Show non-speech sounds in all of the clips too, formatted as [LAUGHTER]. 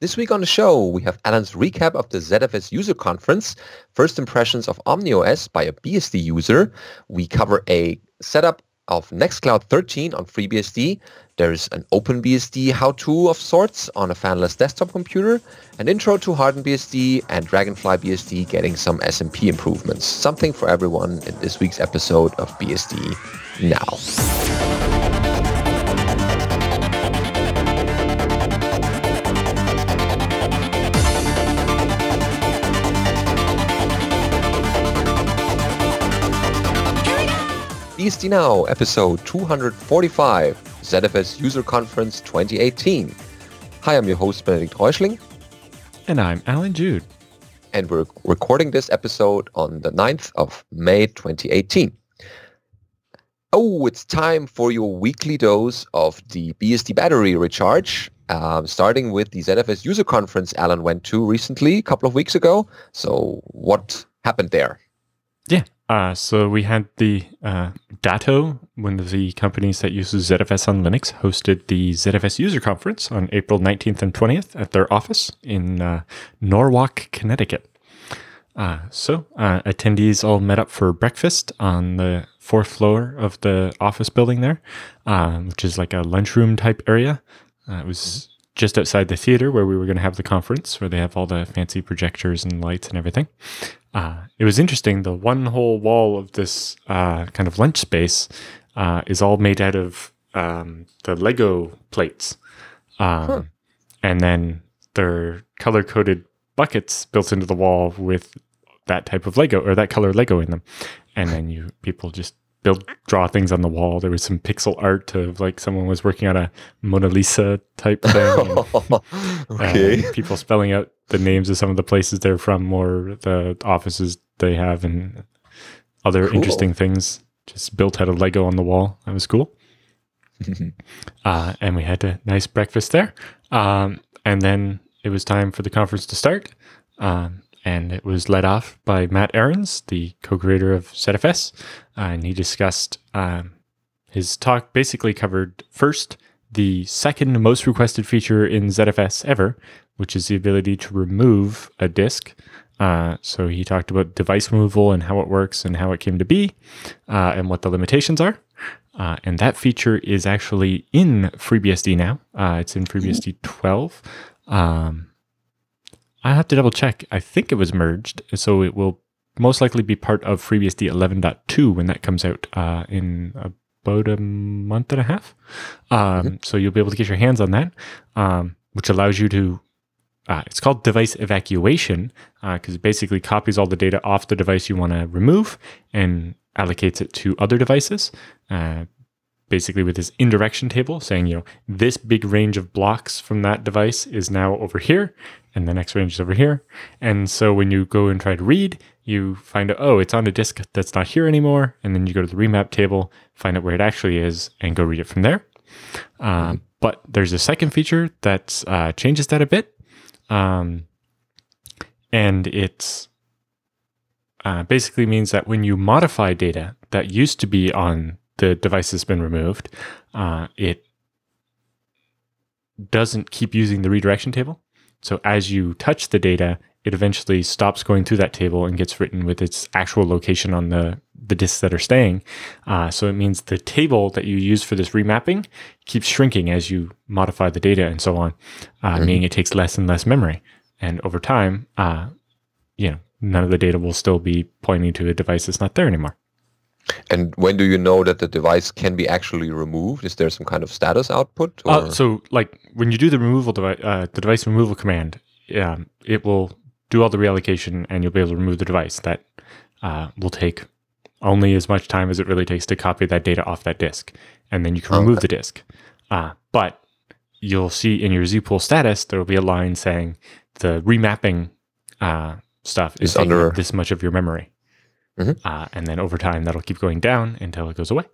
This week on the show, we have Alan's recap of the ZFS user conference, first impressions of OmniOS by a BSD user. We cover a setup of Nextcloud 13 on FreeBSD. There's an OpenBSD how-to of sorts on a fanless desktop computer, an intro to HardenedBSD, and Dragonfly BSD getting some SMP improvements. Something for everyone in this week's episode of BSD Now. BSD Now, episode 245, ZFS User Conference 2018. Hi, I'm your host, Benedict Reuschling. And I'm Alan Jude. And we're recording this episode on the 9th of May 2018. Oh, it's time for your weekly dose of the BSD battery recharge, um, starting with the ZFS User Conference Alan went to recently, a couple of weeks ago. So what happened there? Yeah, uh, so we had the uh, Datto, one of the companies that uses ZFS on Linux, hosted the ZFS user conference on April 19th and 20th at their office in uh, Norwalk, Connecticut. Uh, so uh, attendees all met up for breakfast on the fourth floor of the office building there, uh, which is like a lunchroom type area. it was just outside the theater where we were going to have the conference, where they have all the fancy projectors and lights and everything. Uh, it was interesting. The one whole wall of this uh, kind of lunch space uh, is all made out of um, the Lego plates. Um, huh. And then they're color coded buckets built into the wall with that type of Lego or that color Lego in them. And then you people just build draw things on the wall. There was some pixel art of like someone was working on a Mona Lisa type thing. [LAUGHS] okay. Uh, people spelling out the names of some of the places they're from or the offices they have and other cool. interesting things just built out of Lego on the wall. That was cool. [LAUGHS] uh, and we had a nice breakfast there. Um, and then it was time for the conference to start. Um, and it was led off by Matt Ahrens, the co-creator of ZFS, uh, and he discussed um, his talk. Basically, covered first the second most requested feature in ZFS ever, which is the ability to remove a disk. Uh, so he talked about device removal and how it works and how it came to be, uh, and what the limitations are. Uh, and that feature is actually in FreeBSD now. Uh, it's in FreeBSD 12. Um, I have to double check. I think it was merged, so it will most likely be part of FreeBSD 11.2 when that comes out uh, in about a month and a half. Um, mm-hmm. So you'll be able to get your hands on that, um, which allows you to. Uh, it's called device evacuation because uh, it basically copies all the data off the device you want to remove and allocates it to other devices. Uh, basically with this indirection table saying, you know, this big range of blocks from that device is now over here and the next range is over here. And so when you go and try to read, you find out, oh, it's on a disk that's not here anymore. And then you go to the remap table, find out where it actually is, and go read it from there. Um, but there's a second feature that uh, changes that a bit. Um, and it uh, basically means that when you modify data that used to be on the device that's been removed, uh, it doesn't keep using the redirection table. So as you touch the data, it eventually stops going through that table and gets written with its actual location on the, the disks that are staying. Uh, so it means the table that you use for this remapping keeps shrinking as you modify the data and so on, uh, mm-hmm. meaning it takes less and less memory. And over time, uh, you know, none of the data will still be pointing to a device that's not there anymore. And when do you know that the device can be actually removed? Is there some kind of status output? Uh, so, like when you do the removal device, uh, the device removal command, um, it will do all the reallocation, and you'll be able to remove the device. That uh, will take only as much time as it really takes to copy that data off that disk, and then you can remove okay. the disk. Uh, but you'll see in your zpool status there will be a line saying the remapping uh, stuff is, is under this much of your memory. Mm-hmm. Uh, and then over time, that'll keep going down until it goes away.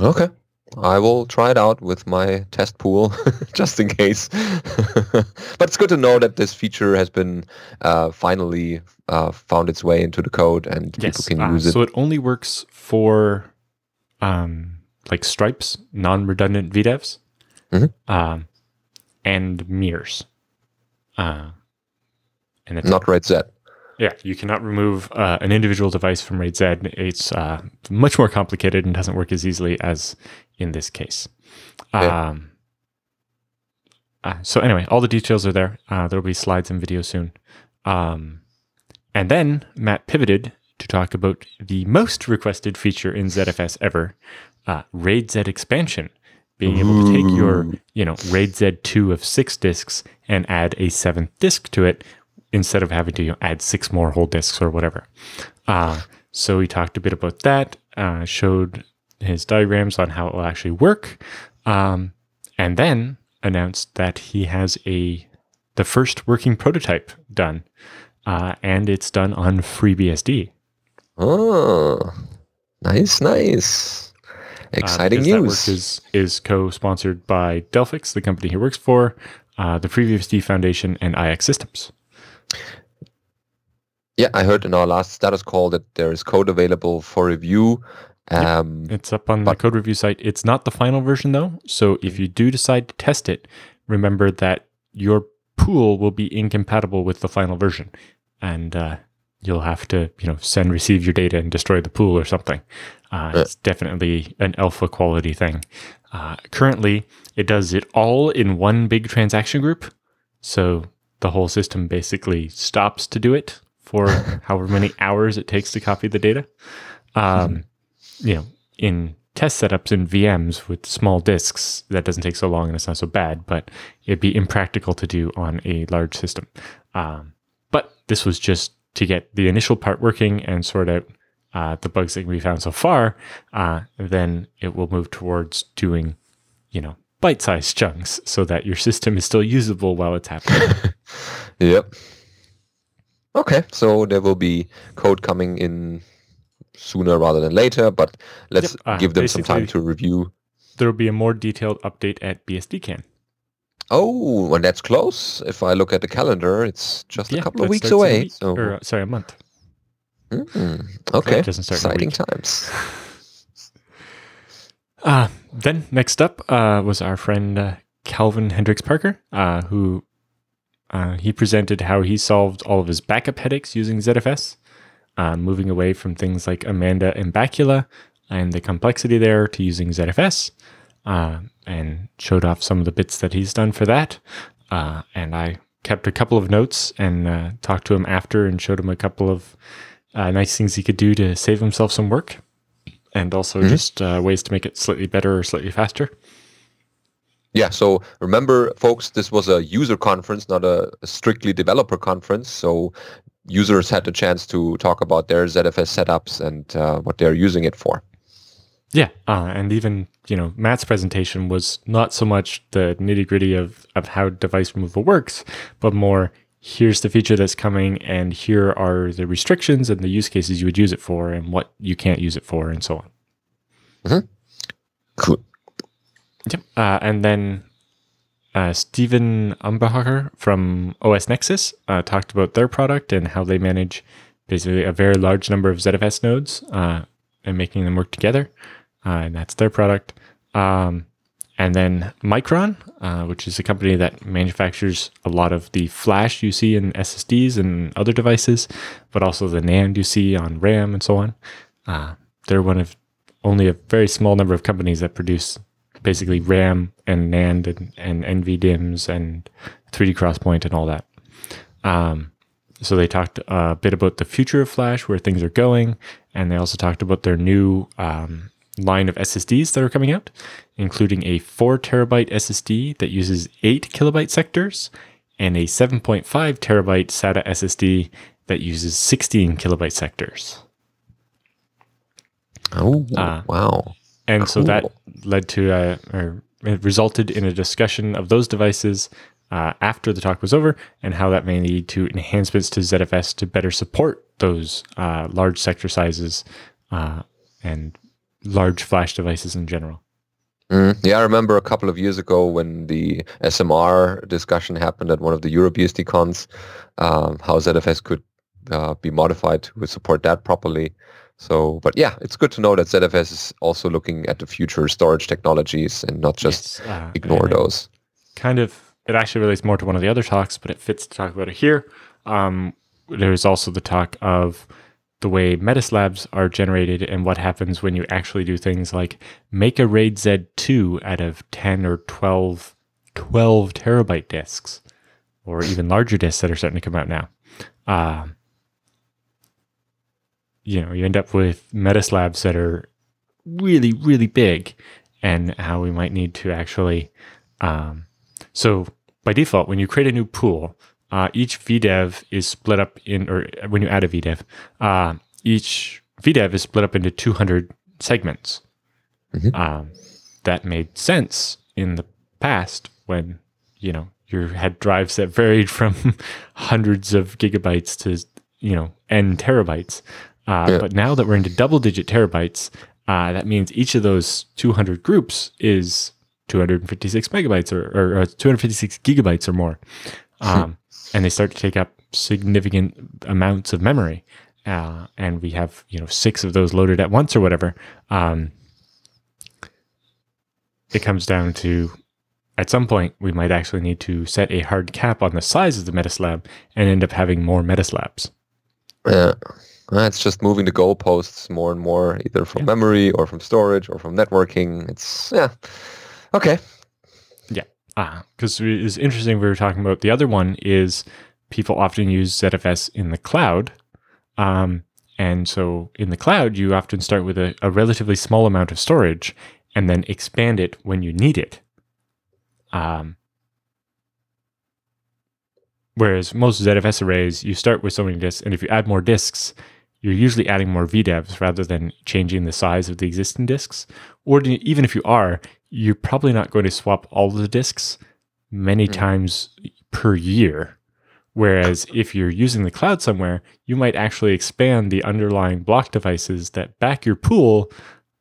Okay. I will try it out with my test pool [LAUGHS] just in case. [LAUGHS] but it's good to know that this feature has been uh, finally uh, found its way into the code and yes. people can use it. So it only works for um, like stripes, non redundant VDEVs, mm-hmm. um, and mirrors. Uh, and it's not RAID Z. Yeah, you cannot remove uh, an individual device from RAID Z. It's uh, much more complicated and doesn't work as easily as in this case. Yeah. Um, uh, so anyway, all the details are there. Uh, there'll be slides and video soon. Um, and then Matt pivoted to talk about the most requested feature in ZFS ever, uh, RAID Z expansion. Being able to take your, you know, RAID Z2 of six disks and add a seventh disk to it instead of having to you know, add six more whole disks or whatever. Uh, so we talked a bit about that, uh, showed his diagrams on how it will actually work, um, and then announced that he has a the first working prototype done, uh, and it's done on FreeBSD. Oh, nice, nice, exciting uh, news. That work is is co-sponsored by Delphix, the company he works for, uh, the FreeBSD Foundation, and IX Systems. Yeah, I heard in our last status call that there is code available for review. Um, yep. It's up on the code review site. It's not the final version though. So if you do decide to test it, remember that your pool will be incompatible with the final version, and uh, you'll have to you know send receive your data and destroy the pool or something. Uh, It's definitely an alpha quality thing. Uh, currently, it does it all in one big transaction group. So the whole system basically stops to do it for [LAUGHS] however many hours it takes to copy the data. Um, you know, in test setups in VMs with small disks, that doesn't take so long and it's not so bad, but it'd be impractical to do on a large system. Um, but this was just to get the initial part working and sort out uh, the bugs that we found so far. Uh, then it will move towards doing, you know, bite-sized chunks so that your system is still usable while it's happening. [LAUGHS] yep. Okay, so there will be code coming in sooner rather than later, but let's yep. uh, give them some time to review. There will be a more detailed update at BSDCan. Oh, when that's close. If I look at the calendar, it's just yeah, a couple of weeks away. Week, so. or, uh, sorry, a month. Mm, okay, exciting times. [LAUGHS] Uh, then next up uh, was our friend uh, Calvin Hendryx Parker, uh, who uh, he presented how he solved all of his backup headaches using ZFS, uh, moving away from things like Amanda and Bacula and the complexity there to using ZFS, and showed off some of the bits that he's done for that. and I kept a couple of notes and talked to him after and showed him a couple of nice things he could do to save himself some work and also mm-hmm. just uh, ways to make it slightly better or slightly faster. Yeah, so remember, folks, this was a user conference, not a, a strictly developer conference. So users had the chance to talk about their ZFS setups and uh, what they're using it for. Yeah, uh, and even you know Matt's presentation was not so much the nitty gritty of of how device removal works, but more here's the feature that's coming and here are the restrictions and the use cases you would use it for and what you can't use it for and so on. Mm-hmm. Cool. Yep. Uh, and then uh, Stephen Umbehocker from OS Nexus uh, talked about their product and how they manage basically a very large number of ZFS nodes uh, and making them work together. Uh, and that's their product. Um, and then Micron, uh, which is a company that manufactures a lot of the flash you see in SSDs and other devices, but also the NAND you see on RAM and so on. Uh, they're one of only a very small number of companies that produce basically RAM and NAND and, and NVDIMMs and 3D XPoint and all that. Um, so they talked a bit about the future of Flash, where things are going, and they also talked about their new um, line of SSDs that are coming out, including a 4 terabyte SSD that uses 8 kilobyte sectors and a 7.5 terabyte SATA SSD that uses 16 kilobyte sectors. Oh, uh, wow. And cool. so that led to, a, or it resulted in a discussion of those devices uh, after the talk was over and how that may lead to enhancements to ZFS to better support those uh, large sector sizes uh, and large flash devices in general. Mm, yeah, I remember a couple of years ago when the SMR discussion happened at one of the EuroBSD cons, um, how ZFS could uh, be modified to support that properly. So, but yeah, it's good to know that ZFS is also looking at the future storage technologies and not just yes, uh, ignore those. Kind of it actually relates more to one of the other talks, but it fits to talk about it here. Um, there's also the talk of the way metaslabs are generated and what happens when you actually do things like make a RAID Z2 out of 10 or 12, 12 terabyte disks, or even larger disks that are starting to come out now. Uh, you know, you end up with metaslabs that are really, really big, and how we might need to actually. Um, so by default, when you create a new pool, uh, each VDEV is split up in, or when you add a VDEV, uh, each VDEV is split up into 200 segments. Mm-hmm. Um, that made sense in the past when, you know, you had drives that varied [LAUGHS] from hundreds of gigabytes to, you know, n terabytes. Uh, yeah. But now that we're into double digit terabytes, uh, that means each of those 200 groups is 256 megabytes or, or, or 256 gigabytes or more. Um, and they start to take up significant amounts of memory. Uh, and we have you know six of those loaded at once or whatever. Um, it comes down to at some point we might actually need to set a hard cap on the size of the metaslab and end up having more metaslabs. Yeah. It's just moving the goalposts more and more, either from yeah. memory or from storage or from networking. It's yeah, okay. Yeah, because uh, it's interesting. We were talking about the other one is people often use ZFS in the cloud um, and so in the cloud, you often start with a, a, relatively small amount of storage and then expand it when you need it. Um, whereas most ZFS arrays, you start with so many disks, and if you add more disks, you're usually adding more VDEVs rather than changing the size of the existing disks. Or even if you are, you're probably not going to swap all the disks many mm. times per year. Whereas [LAUGHS] if you're using the cloud somewhere, you might actually expand the underlying block devices that back your pool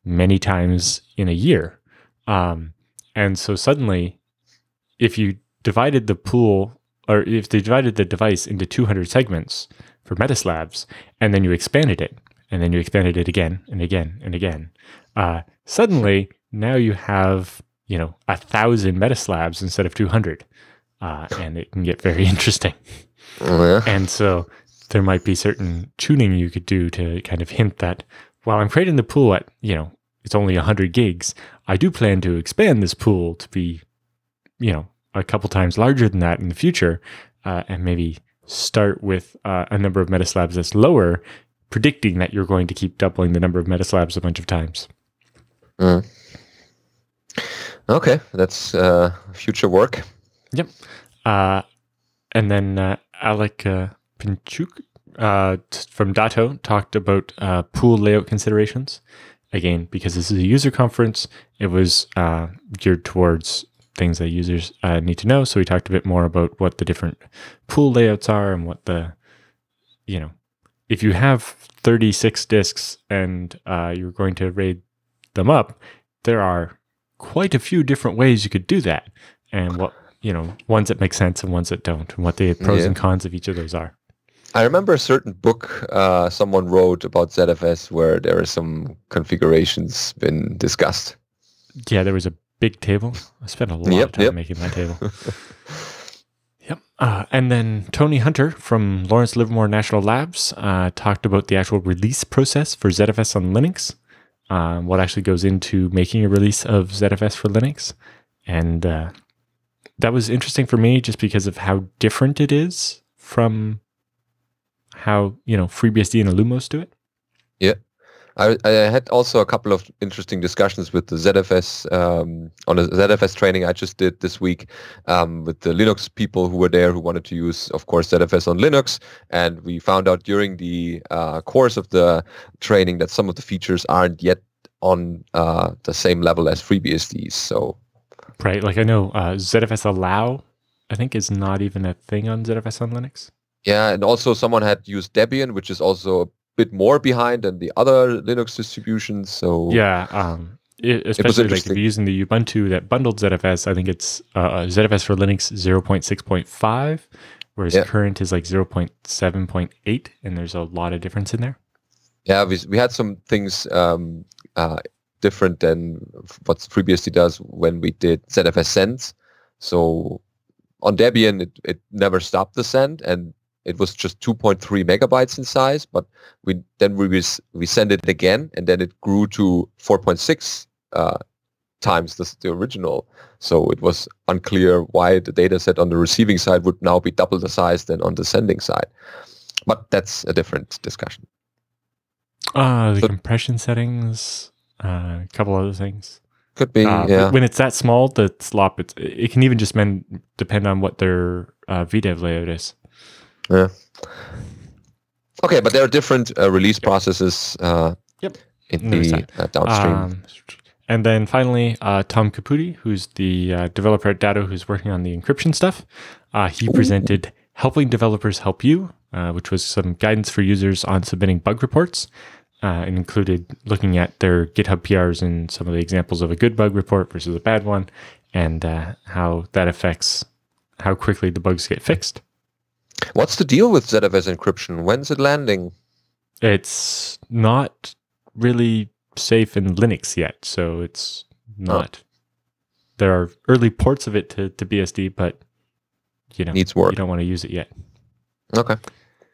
many times in a year. Um, and so suddenly, if you divided the pool, or if they divided the device into 200 segments for metaslabs, and then you expanded it, and then you expanded it again and again and again, uh, suddenly now you have you know a thousand metaslabs instead of 200 uh, and it can get very [LAUGHS] interesting. Oh, yeah. And so there might be certain tuning you could do to kind of hint that while I'm creating the pool at, you know, it's only 100 gigs, I do plan to expand this pool to be, you know, a couple times larger than that in the future, uh, and maybe start with uh, a number of metaslabs that's lower, predicting that you're going to keep doubling the number of metaslabs a bunch of times. Mm. Okay, that's uh, future work. Yep. Uh, and then uh, Alek uh, Pinchuk uh, from Datto talked about uh, pool layout considerations. Again, because this is a user conference, it was uh, geared towards things that users uh, need to know. So we talked a bit more about what the different pool layouts are and what the, you know, if you have 36 disks and uh, you're going to RAID them up, there are quite a few different ways you could do that. And what you know, ones that make sense and ones that don't, and what the pros yeah. and cons of each of those are. I remember a certain book uh, someone wrote about ZFS where there are some configurations been discussed. Yeah, there was a big table. I spent a lot yep, of time yep. making that table. [LAUGHS] yep. Uh, and then Tony Hutter from Lawrence Livermore National Labs uh, talked about the actual release process for ZFS on Linux, uh, what actually goes into making a release of ZFS for Linux. And uh, that was interesting for me just because of how different it is from how you know FreeBSD and Illumos do it. Yeah, I, I had also a couple of interesting discussions with the ZFS um, on a ZFS training I just did this week um, with the Linux people who were there who wanted to use, of course, ZFS on Linux, and we found out during the uh, course of the training that some of the features aren't yet on uh, the same level as FreeBSDs. So Right. Like I know uh, ZFS allow, I think, is not even a thing on ZFS on Linux. Yeah, and also someone had used Debian, which is also a bit more behind than the other Linux distributions. So yeah, um, it, especially it like if you're using the Ubuntu that bundled ZFS, I think it's uh, uh ZFS for Linux 0.6.5, whereas yeah. current is like 0.7.8, and there's a lot of difference in there. Yeah, we, we had some things um, uh, different than what FreeBSD does when we did ZFS sends. So on Debian, it, it never stopped the send, and it was just 2.3 megabytes in size. But we then we res- we send it again, and then it grew to 4.6 uh, times the, the original. So it was unclear why the data set on the receiving side would now be double the size than on the sending side. But that's a different discussion. Uh, the compression settings, uh, a couple other things. Could be, Uh, yeah. When it's that small, the slop, it, it can even just men, depend on what their uh, VDEV layout is. Okay, but there are different uh, release processes uh, Yep. in the uh, downstream. Um, and then finally, uh, Tom Caputi, who's the uh, developer at Datto who's working on the encryption stuff, uh, he presented Helping Developers Help You, uh, which was some guidance for users on submitting bug reports. Uh, and included looking at their GitHub PRs and some of the examples of a good bug report versus a bad one, and uh, how that affects how quickly the bugs get fixed. What's the deal with ZFS encryption? When's it landing? It's not really safe in Linux yet, so it's not. There are early ports of it to, to BSD, but you know Needs work. you don't want to use it yet. Okay.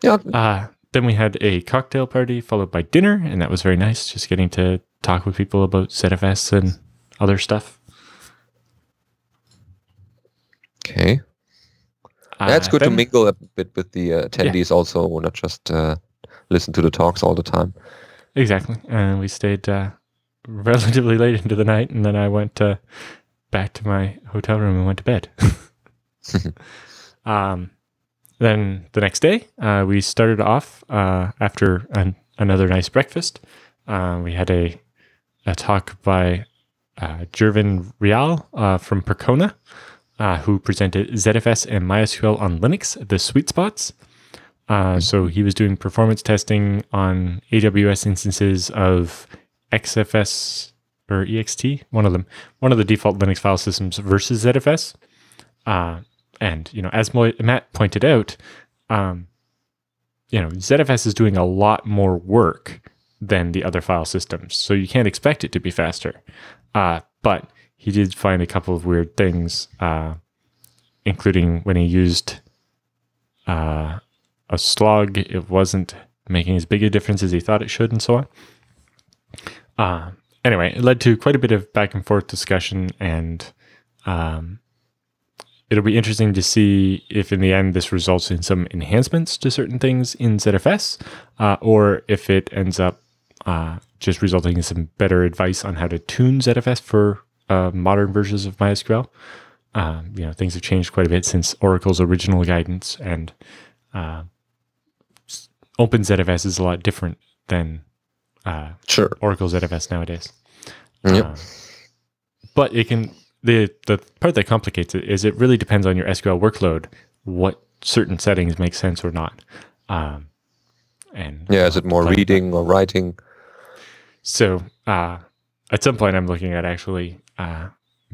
Yeah. Uh, then we had a cocktail party followed by dinner, and that was very nice. Just getting to talk with people about ZFS and other stuff. Okay. Yeah, it's good to mingle a bit with the uh, attendees also, not just uh, listen to the talks all the time. Exactly. And we stayed uh, relatively late into the night, and then I went uh, back to my hotel room and went to bed. [LAUGHS] [LAUGHS] um, then the next day, uh, we started off uh, after an, another nice breakfast. Uh, we had a, a talk by uh, Jervin Real uh, from Percona, uh, who presented ZFS and MySQL on Linux, the sweet spots. Uh, so he was doing performance testing on AWS instances of XFS or EXT, one of them, one of the default Linux file systems versus ZFS. Uh, and you know, as Mo- Matt pointed out, um, you know, ZFS is doing a lot more work than the other file systems, so you can't expect it to be faster. Uh, but he did find a couple of weird things, uh, including when he used uh, a SLOG, it wasn't making as big a difference as he thought it should, and so on. Uh, anyway, it led to quite a bit of back and forth discussion, and um, it'll be interesting to see if in the end this results in some enhancements to certain things in ZFS, uh, or if it ends up uh, just resulting in some better advice on how to tune ZFS for uh, modern versions of MySQL. Um, you know, things have changed quite a bit since Oracle's original guidance, and uh, OpenZFS is a lot different than uh, Sure. Oracle ZFS nowadays. Yep. Uh, but it can the the part that complicates it is it really depends on your SQL workload what certain settings make sense or not. Um, and Yeah, is it more Like- reading or writing? so uh, at some point, I'm looking at actually uh,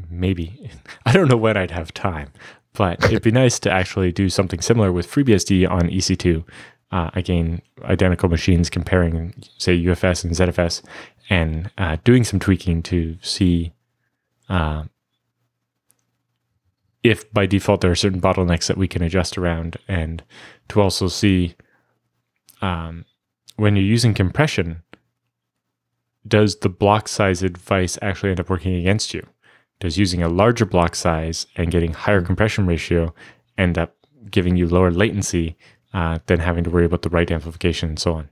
maybe [LAUGHS] I don't know when I'd have time, but it'd be nice to actually do something similar with FreeBSD on EC2. Uh, again, identical machines comparing, say, UFS and ZFS, and uh, doing some tweaking to see uh, if by default there are certain bottlenecks that we can adjust around, and to also see um, when you're using compression, does the block size advice actually end up working against you? Does using a larger block size and getting higher compression ratio end up giving you lower latency uh, than having to worry about the write amplification and so on?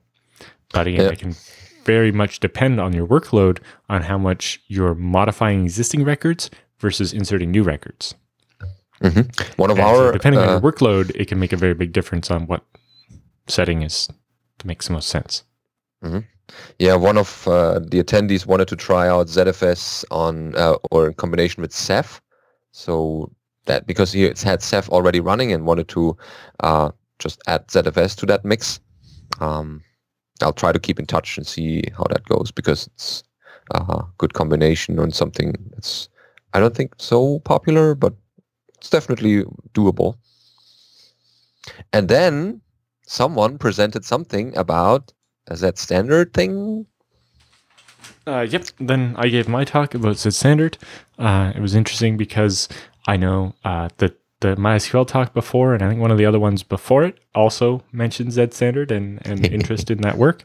But again, Yeah. it can very much depend on your workload on how much you're modifying existing records versus inserting new records. One of And so our depending on uh, your workload, it can make a very big difference on what setting is to make the most sense. Yeah one of uh, the attendees wanted to try out ZFS on uh, or in combination with Ceph, so that because he had Ceph already running and wanted to uh, just add ZFS to that mix. Um, I'll try to keep in touch and see how that goes because it's a good combination on something that's I don't think so popular, but it's definitely doable. And then someone presented something about is that standard thing? Uh, yep. Then I gave my talk about Z standard. Uh, it was interesting because I know uh, that the MySQL talk before, and I think one of the other ones before it also mentioned Z standard and, and [LAUGHS] interest in that work.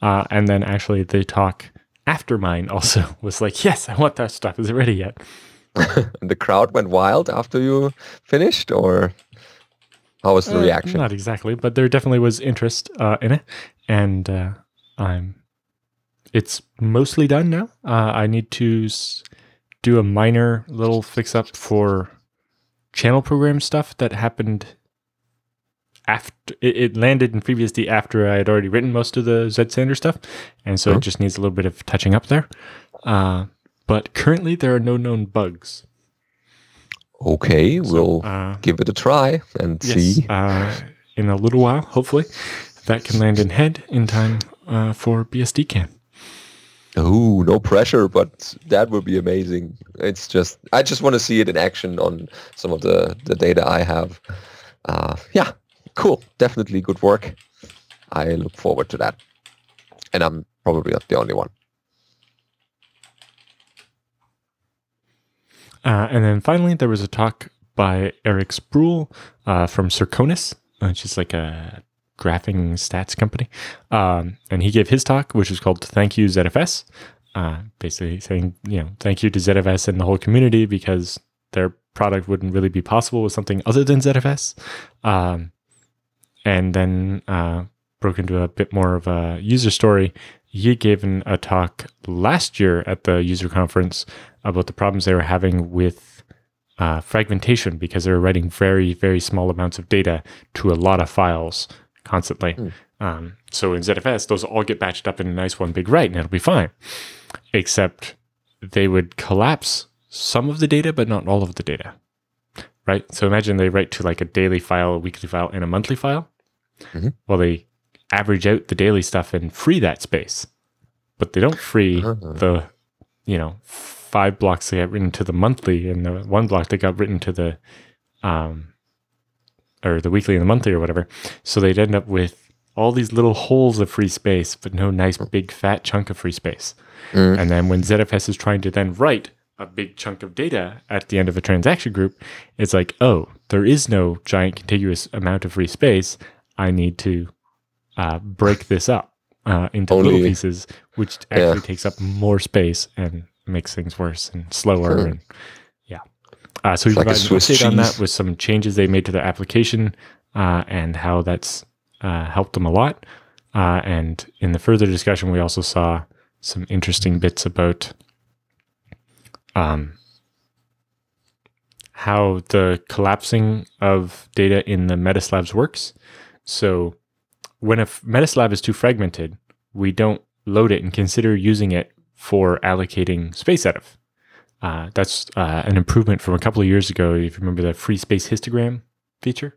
Uh, and then actually the talk after mine also [LAUGHS] was like, yes, I want that stuff. Is it ready yet? [LAUGHS] the crowd went wild after you finished, or how was the Uh, reaction? Not exactly, but there definitely was interest uh, in it, and uh, I'm. It's mostly done now. Uh, I need to s- do a minor little fix up for channel program stuff that happened after it, it landed in FreeBSD after I had already written most of the Z standard stuff, and so it just needs a little bit of touching up there. Uh, but currently, there are no known bugs. Okay, So, we'll uh, give it a try and see. uh, in a little while, hopefully, that can land in head in time uh, for BSDCan. Oh, no pressure, but that would be amazing. It's just, I just want to see it in action on some of the, the data I have. Uh, yeah, cool. Definitely good work. I look forward to that. And I'm probably not the only one. Uh, and then finally, there was a talk by Eric Sproul uh, from Circonus, which is like a graphing stats company. Um, and he gave his talk, which was called Thank You ZFS, uh, basically saying, you know, thank you to ZFS and the whole community because their product wouldn't really be possible with something other than ZFS. Um, and then uh, broke into a bit more of a user story. He gave an, a talk last year at the user conference about the problems they were having with uh, fragmentation because they were writing very, very small amounts of data to a lot of files constantly. Hmm. Um, so in ZFS, those all get batched up in a nice one big write and it'll be fine. Except they would collapse some of the data, but not all of the data. Right? So imagine they write to like a daily file, a weekly file, and a monthly file. Mhm. Well, they average out the daily stuff and free that space, but they don't free Ah. the, you know, five blocks that got written to the monthly and the one block that got written to the, um, or the weekly and the monthly or whatever. So they'd end up with all these little holes of free space, but no nice big fat chunk of free space. Mm. And then when ZFS is trying to then write a big chunk of data at the end of a transaction group, it's like, oh, there is no giant contiguous amount of free space. I need to uh, break this up uh, into little pieces, which actually Yeah. takes up more space and makes things worse and slower. Hmm. And yeah. Uh, so we like provided an update on that with some changes they made to their application uh, and how that's uh, helped them a lot. Uh, and in the further discussion, we also saw some interesting bits about um, how the collapsing of data in the Metaslabs works. So when a Metaslab is too fragmented, we don't load it and consider using it for allocating space out of. Uh, that's uh, an improvement from a couple of years ago. If you remember the free space histogram feature,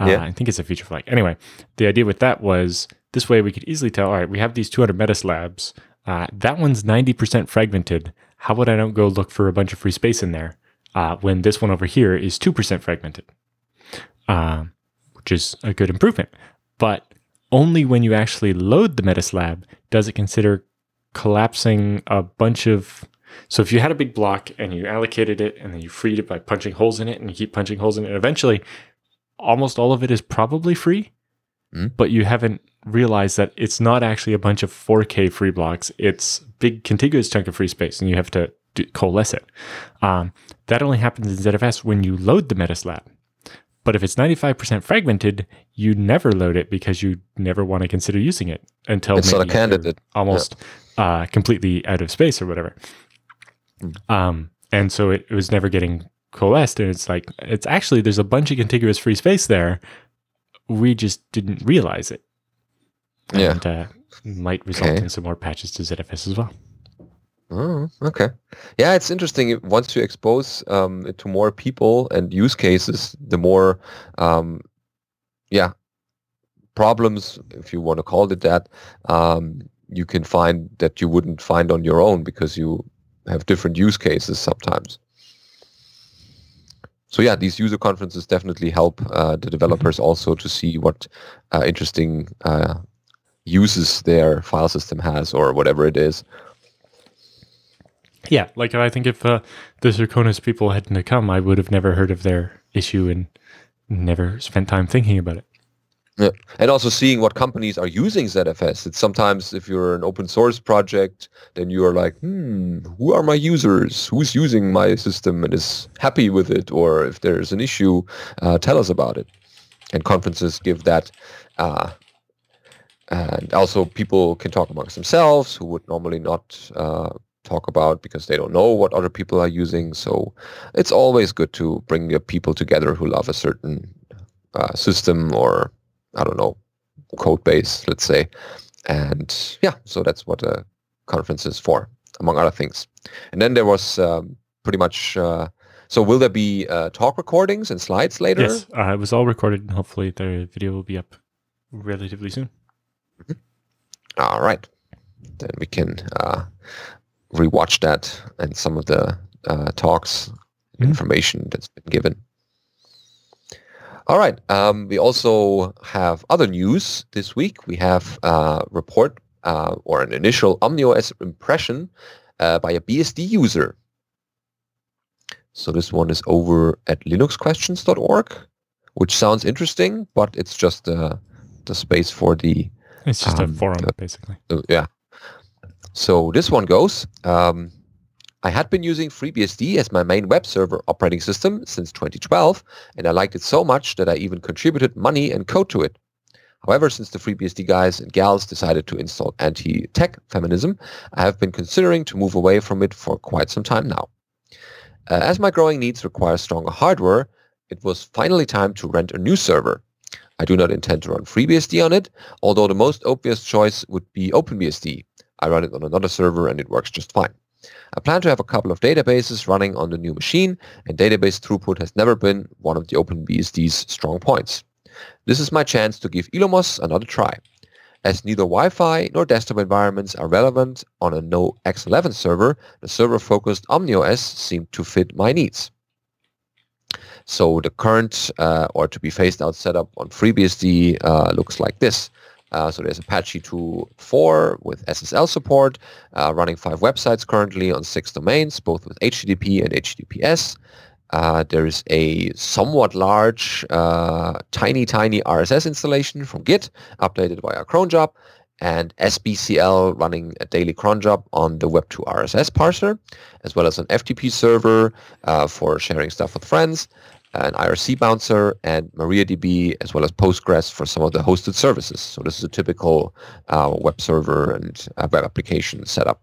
uh, Yeah. I think it's a feature flag. Anyway, the idea with that was this way we could easily tell. All right, we have these 200 Metaslabs. Uh, that one's 90% fragmented. How would I don't go look for a bunch of free space in there uh, when this one over here is 2% fragmented? Um, which is a good improvement. But only when you actually load the Metaslab does it consider collapsing a bunch of. So if you had a big block and you allocated it and then you freed it by punching holes in it and you keep punching holes in it, eventually almost all of it is probably free, Mm. but you haven't realized that it's not actually a bunch of 4K free blocks. It's big contiguous chunk of free space and you have to do, coalesce it. Um, that only happens in ZFS when you load the Metaslab. But if it's 95% fragmented, you never load it because you never want to consider using it until It's maybe candidate. almost uh, completely out of space or whatever. Um, and so it, it was never getting coalesced. And it's like, it's actually, there's a bunch of contiguous free space there. We just didn't realize it. Yeah. And uh, might result Okay. in some more patches to ZFS as well. Oh, okay. Yeah, it's interesting. Once you expose um, it to more people and use cases, the more, um, yeah, problems, if you want to call it that, um, you can find that you wouldn't find on your own because you have different use cases sometimes. So yeah, these user conferences definitely help uh, the developers also to see what uh, interesting uh, uses their file system has or whatever it is. Yeah, like I think if uh, the Circonus people hadn't come, I would have never heard of their issue and never spent time thinking about it. Yeah. And also seeing what companies are using ZFS. It's sometimes if you're an open source project, then you are like, hmm, who are my users? Who's using my system and is happy with it? Or if there's an issue, uh, tell us about it. And conferences give that. Uh, and also people can talk amongst themselves who would normally not uh, talk about because they don't know what other people are using. So it's always good to bring your people together who love a certain uh, system or I don't know, code base, let's say. And yeah, so that's what a conference is for, among other things. And then there was um, pretty much, uh, so will there be uh, talk recordings and slides later? Yes, uh, it was all recorded and hopefully the video will be up relatively soon. Mm-hmm. All right. Then we can uh, rewatch that and some of the uh, talks, mm-hmm. information that's been given. All right. Um, we also have other news this week. We have a report uh, or an initial OmniOS impression uh, by a BSD user. So this one is over at linuxquestions.org, which sounds interesting, but it's just uh, the space for the... It's just um, a forum, basically. yeah. So this one goes. Um, I had been using FreeBSD as my main web server operating system since 2012, and I liked it so much that I even contributed money and code to it. However, since the FreeBSD guys and gals decided to install anti-tech feminism, I have been considering to move away from it for quite some time now. Uh, as my growing needs require stronger hardware, it was finally time to rent a new server. I do not intend to run FreeBSD on it, although the most obvious choice would be OpenBSD. I run it on another server and it works just fine. I plan to have a couple of databases running on the new machine, and database throughput has never been one of the OpenBSD's strong points. This is my chance to give Illumos another try. As neither Wi-Fi nor desktop environments are relevant on a no X11 server, the server-focused OmniOS seemed to fit my needs. So the current uh, or to be phased out setup on FreeBSD uh, looks like this. Uh, so there's Apache 2.4 with SSL support, uh, running five websites currently on six domains, both with HTTP and HTTPS. Uh, there is a somewhat large, uh, tiny, tiny RSS installation from Git, updated via cron job, and SBCL running a daily cron job on the Web2 RSS parser, as well as an FTP server uh, for sharing stuff with friends, an IRC bouncer, and MariaDB, as well as Postgres for some of the hosted services. So this is a typical uh, web server and uh, web application setup.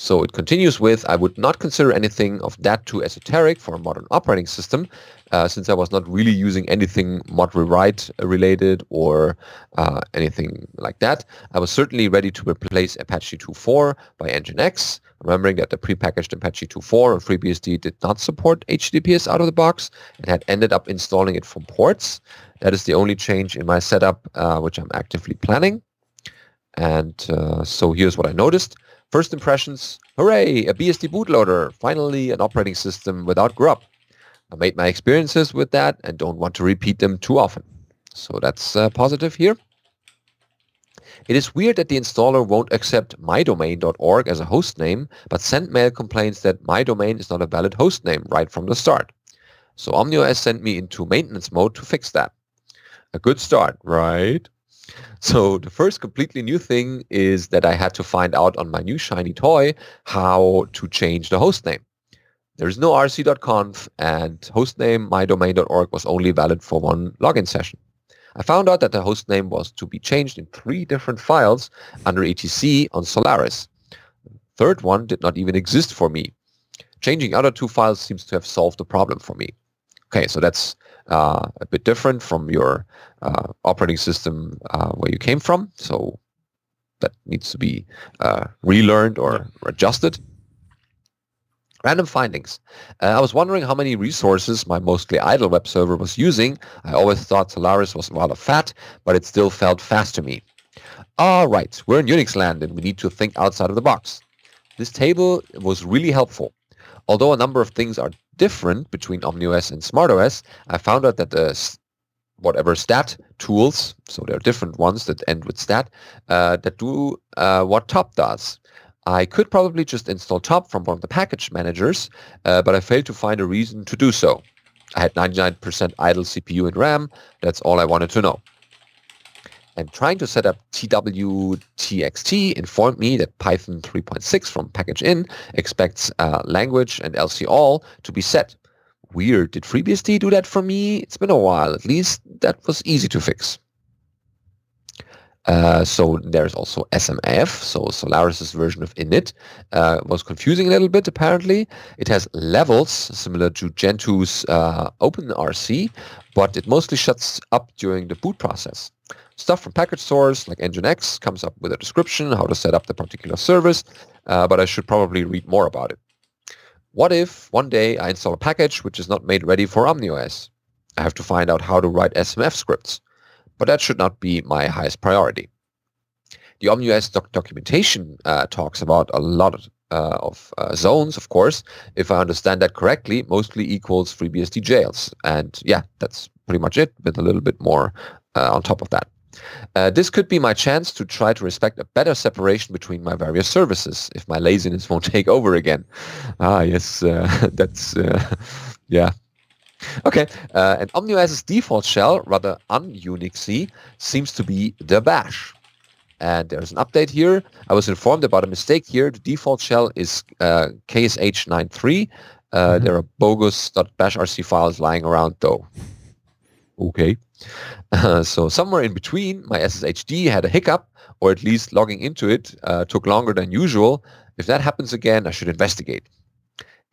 So it continues with, I would not consider anything of that too esoteric for a modern operating system, uh, since I was not really using anything mod rewrite related or uh, anything like that. I was certainly ready to replace Apache 2.4 by Nginx, remembering that the prepackaged Apache 2.4 on FreeBSD did not support HTTPS out of the box and had ended up installing it from ports. That is the only change in my setup, uh, which I'm actively planning. And uh, so here's what I noticed. First impressions, hooray, a BSD bootloader, finally an operating system without grub. I made my experiences with that and don't want to repeat them too often. So that's uh, positive here. It is weird that the installer won't accept mydomain.org as a host name, but SendMail complains that mydomain is not a valid host name right from the start. So OmniOS sent me into maintenance mode to fix that. A good start, right? So the first completely new thing is that I had to find out on my new shiny toy how to change the hostname. There's no rc.conf and hostname mydomain.org was only valid for one login session. I found out that the hostname was to be changed in three different files under etc on Solaris. The third one did not even exist for me. Changing other two files seems to have solved the problem for me. Okay, so that's uh, a bit different from your uh, operating system uh, where you came from. So that needs to be uh, relearned or adjusted. Random findings. Uh, I was wondering how many resources my mostly idle web server was using. I always thought Solaris was rather fat, but it still felt fast to me. All right, we're in Unix land and we need to think outside of the box. This table was really helpful. Although a number of things are different between OmniOS and SmartOS, I found out that the whatever stat tools, so there are different ones that end with stat, uh, that do uh, what top does. I could probably just install top from one of the package managers, uh, but I failed to find a reason to do so. I had 99% idle CPU and RAM. That's all I wanted to know. And trying to set up twtxt informed me that Python 3.6 from package.in expects uh, language and LC all to be set. Weird. Did FreeBSD do that for me? It's been a while. At least that was easy to fix. Uh, so there's also SMF, so Solaris's version of init, uh, was confusing a little bit apparently. It has levels similar to Gentoo's uh, OpenRC, but it mostly shuts up during the boot process. Stuff from package source like Nginx comes up with a description, how to set up the particular service, uh, but I should probably read more about it. What if one day I install a package which is not made ready for OmniOS? I have to find out how to write SMF scripts but that should not be my highest priority. The OmniOS doc- documentation uh, talks about a lot of, uh, of uh, zones, of course. If I understand that correctly, mostly equals FreeBSD jails. And yeah, that's pretty much it, with a little bit more uh, on top of that. Uh, this could be my chance to try to respect a better separation between my various services if my laziness won't [LAUGHS] take over again. Ah, yes, uh, [LAUGHS] that's, [LAUGHS] yeah, Okay, uh, and OmniOS's default shell, rather un-Unixy, seems to be the bash. And there's an update here. I was informed about a mistake here. The default shell is uh, KSH93. Uh, mm-hmm. There are bogus .bashrc files lying around though. Okay. Uh, [LAUGHS] so somewhere in between, my SSHD had a hiccup, or at least logging into it uh, took longer than usual. If that happens again, I should investigate.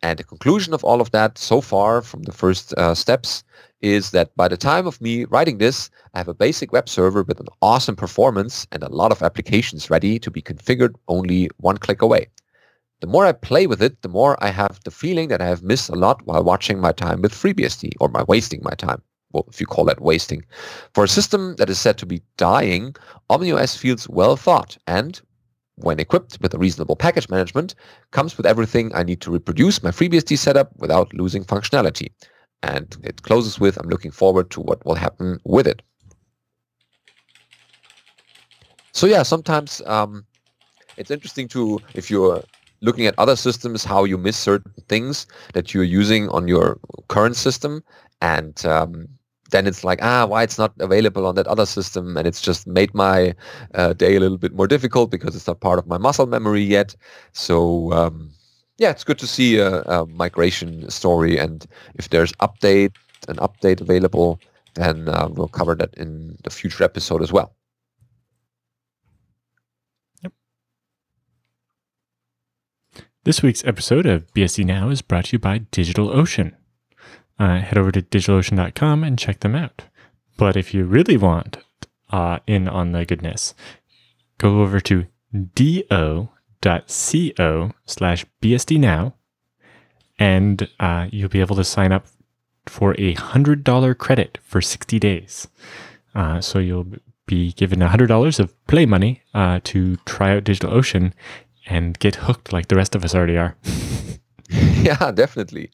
And the conclusion of all of that so far from the first uh, steps is that by the time of me writing this, I have a basic web server with an awesome performance and a lot of applications ready to be configured only one click away. The more I play with it, the more I have the feeling that I have missed a lot while watching my time with FreeBSD or my wasting my time. Well, if you call that wasting. For a system that is said to be dying, OmniOS feels well thought and when equipped with a reasonable package management, comes with everything I need to reproduce my FreeBSD setup without losing functionality. And it closes with, I'm looking forward to what will happen with it. So yeah, sometimes um, it's interesting to, if you're looking at other systems, how you miss certain things that you're using on your current system. And um, then it's like, ah, why it's not available on that other system, and it's just made my uh, day a little bit more difficult because it's not part of my muscle memory yet. So um, yeah, it's good to see a, a, migration story, and if there's update an update available, then uh, we'll cover that in the future episode as well. This week's episode of BSD Now is brought to you by DigitalOcean uh, head over to digitalocean.com and check them out. But if you really want uh, in on the goodness, go over to do.co slash bsdnow and uh, you'll be able to sign up for a $100 credit for 60 days. Uh, so you'll be given $100 of play money uh, to try out DigitalOcean and get hooked like the rest of us already are. [LAUGHS] yeah, definitely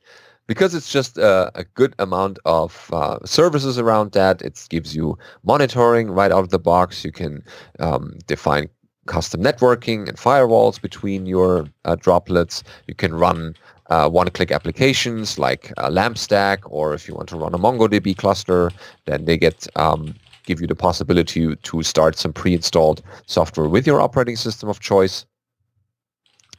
because it's just a, a good amount of uh, services around that. It gives you monitoring right out of the box. You can um, define custom networking and firewalls between your uh, droplets. You can run uh, one-click applications like LampStack, or if you want to run a MongoDB cluster, then they get um, give you the possibility to start some pre-installed software with your operating system of choice.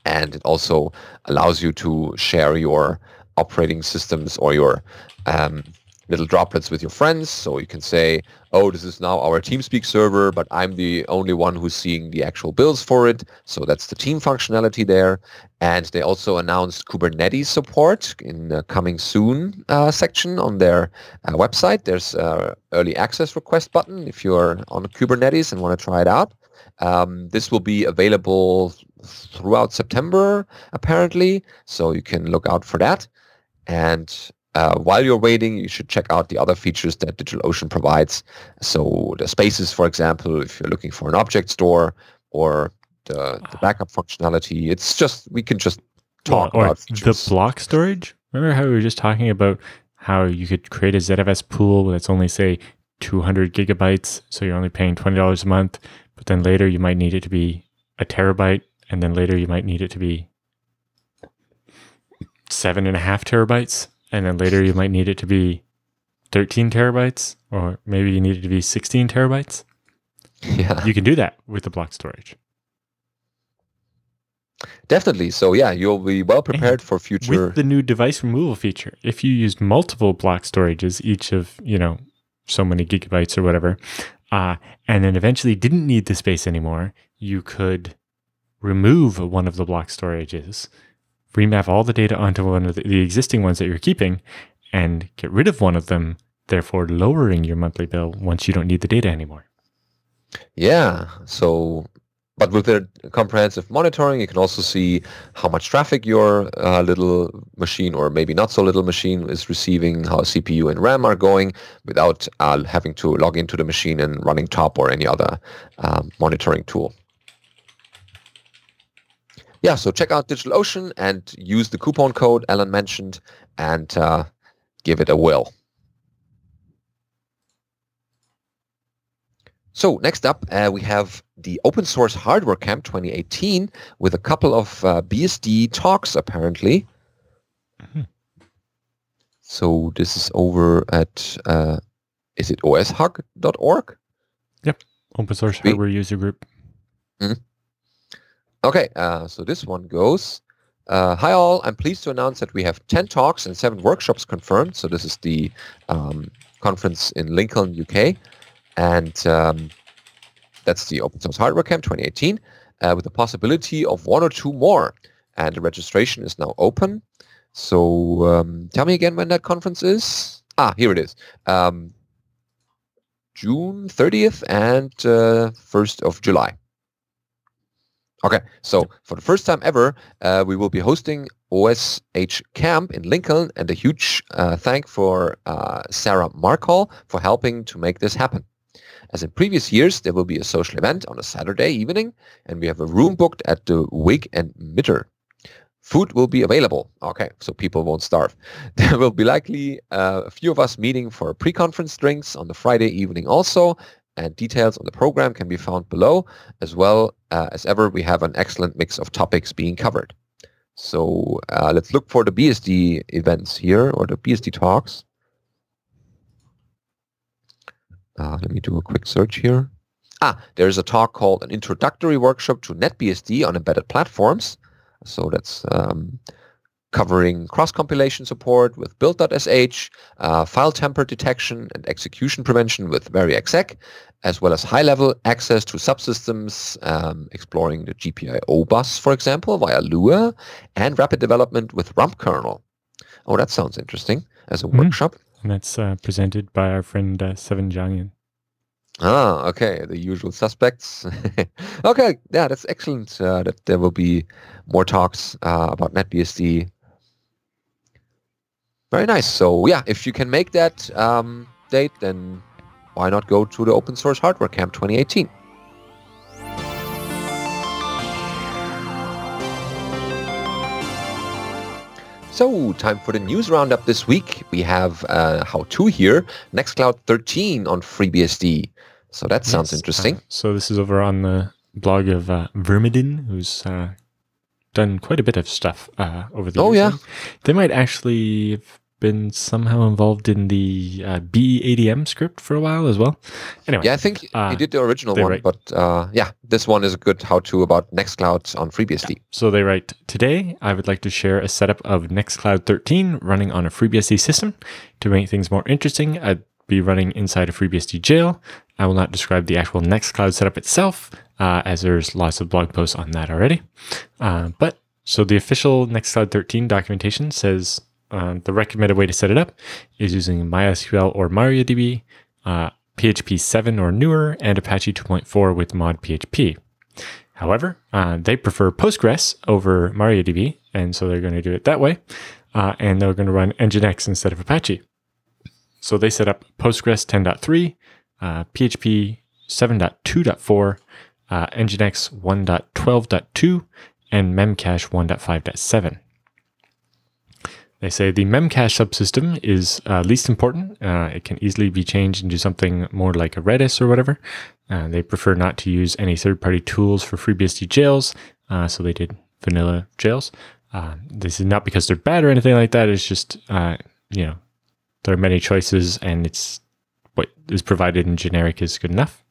And it also allows you to share your operating systems or your um, little droplets with your friends. So you can say, oh, this is now our TeamSpeak server, but I'm the only one who's seeing the actual bills for it. So that's the team functionality there. And they also announced Kubernetes support in the coming soon uh, section on their uh, website. There's an early access request button if you're on Kubernetes and want to try it out. Um, this will be available throughout September, apparently. So you can look out for that. And uh, while you're waiting, you should check out the other features that DigitalOcean provides. So the spaces, for example, if you're looking for an object store or the, the backup functionality, it's just, we can just talk well, about features. The block storage? Remember how we were just talking about how you could create a ZFS pool that's only, say, 200 gigabytes, so you're only paying $20 a month, but then later you might need it to be a terabyte and then later you might need it to be seven and a half terabytes, and then later you might need it to be 13 terabytes, or maybe you need it to be 16 terabytes. [LAUGHS] Yeah, You can do that with the block storage. definitely. So yeah, you'll be well prepared for future. With the new device removal feature, if you used multiple block storages, each of, you know, so many gigabytes or whatever, uh, and then eventually didn't need the space anymore, you could remove one of the block storages, remap all the data onto one of the, the existing ones that you're keeping, and get rid of one of them, therefore lowering your monthly bill once you don't need the data anymore. Yeah. So, but with the comprehensive monitoring, you can also see how much traffic your uh, little machine, or maybe not so little machine, is receiving, how CPU and RAM are going, without uh, having to log into the machine and running top or any other um, monitoring tool. Yeah. So check out DigitalOcean and use the coupon code Alan mentioned, and uh, give it a whirl. So next up, uh, we have the Open Source Hardware Camp 2018 with a couple of uh, BSD talks, apparently. Mhm. So this is over at, uh, is it oshug.org? Yep, Open source Sweet. hardware user group. Okay, uh, so this one goes. Uh, hi all, I'm pleased to announce that we have 10 talks and 7 workshops confirmed. So this is the um, conference in Lincoln, UK. And um, that's the Open Source Hardware Camp 2018 uh, with the possibility of one or two more. And the registration is now open. So um, tell me again when that conference is. Ah, here it is. Um, June 30th and uh, 1st of July. Okay, so for the first time ever, uh, we will be hosting OSH Camp in Lincoln, and a huge uh, thank for uh, Sarah Markall for helping to make this happen. As in previous years, there will be a social event on a Saturday evening, and we have a room booked at the Wig and Mitre. Food will be available. Okay, so people won't starve. [LAUGHS] There will be likely uh, a few of us meeting for pre-conference drinks on the Friday evening also, and details on the program can be found below. As well uh, as ever, we have an excellent mix of topics being covered. So uh, let's look for the BSD events here, or the BSD talks. Uh, let me do a quick search here. Ah, there's a talk called an introductory workshop to NetBSD on embedded platforms. So that's um, covering cross-compilation support with build.sh, uh, file temper detection and execution prevention with Veriexec, as well as high-level access to subsystems, um, exploring the GPIO bus, for example, via Lua, and rapid development with rump kernel. Oh, that sounds interesting as a Mhm. workshop. And that's uh, presented by our friend uh, Sevan Janiyan. Ah, okay, the usual suspects. [LAUGHS] okay, yeah, that's excellent. Uh, that there will be more talks uh, about NetBSD. Very nice. So yeah, if you can make that um, date, then why not go to the Open Source Hardware Camp 2018? So, time for the news roundup this week. We have uh, how-to here, Nextcloud 13 on FreeBSD. So that sounds Yes, interesting. uh, so this is over on the blog of uh, vermaden, who's uh, done quite a bit of stuff uh, over the Oh, years. yeah. They might actually have been somehow involved in the uh, beadm script for a while as well. Anyway, Yeah, I think Uh, he did the original one, write- but uh, yeah, this one is a good how-to about Nextcloud on FreeBSD. So they write, Today, I would like to share a setup of Nextcloud 13 running on a FreeBSD system. To make things more interesting, I'd be running inside a FreeBSD jail. I will not describe the actual Nextcloud setup itself, uh, as there's lots of blog posts on that already. Uh, but so the official Nextcloud 13 documentation says uh, the recommended way to set it up is using MySQL or MariaDB, uh, PHP 7 or newer, and Apache 2.4 with mod PHP. However, uh, they prefer Postgres over MariaDB, and so they're going to do it that way. Uh, and they're going to run Nginx instead of Apache. So they set up Postgres 10.3, uh, PHP 7.2.4, uh, Nginx 1.12.2, and Memcache 1.5.7. They say the Memcache subsystem is uh, least important. Uh, it can easily be changed into something more like a Redis or whatever. Uh, they prefer not to use any third-party tools for FreeBSD jails, Uh, so they did vanilla jails. Uh, this is not because they're bad or anything like that. It's just, uh, you know, there are many choices and it's what is provided in generic is good enough.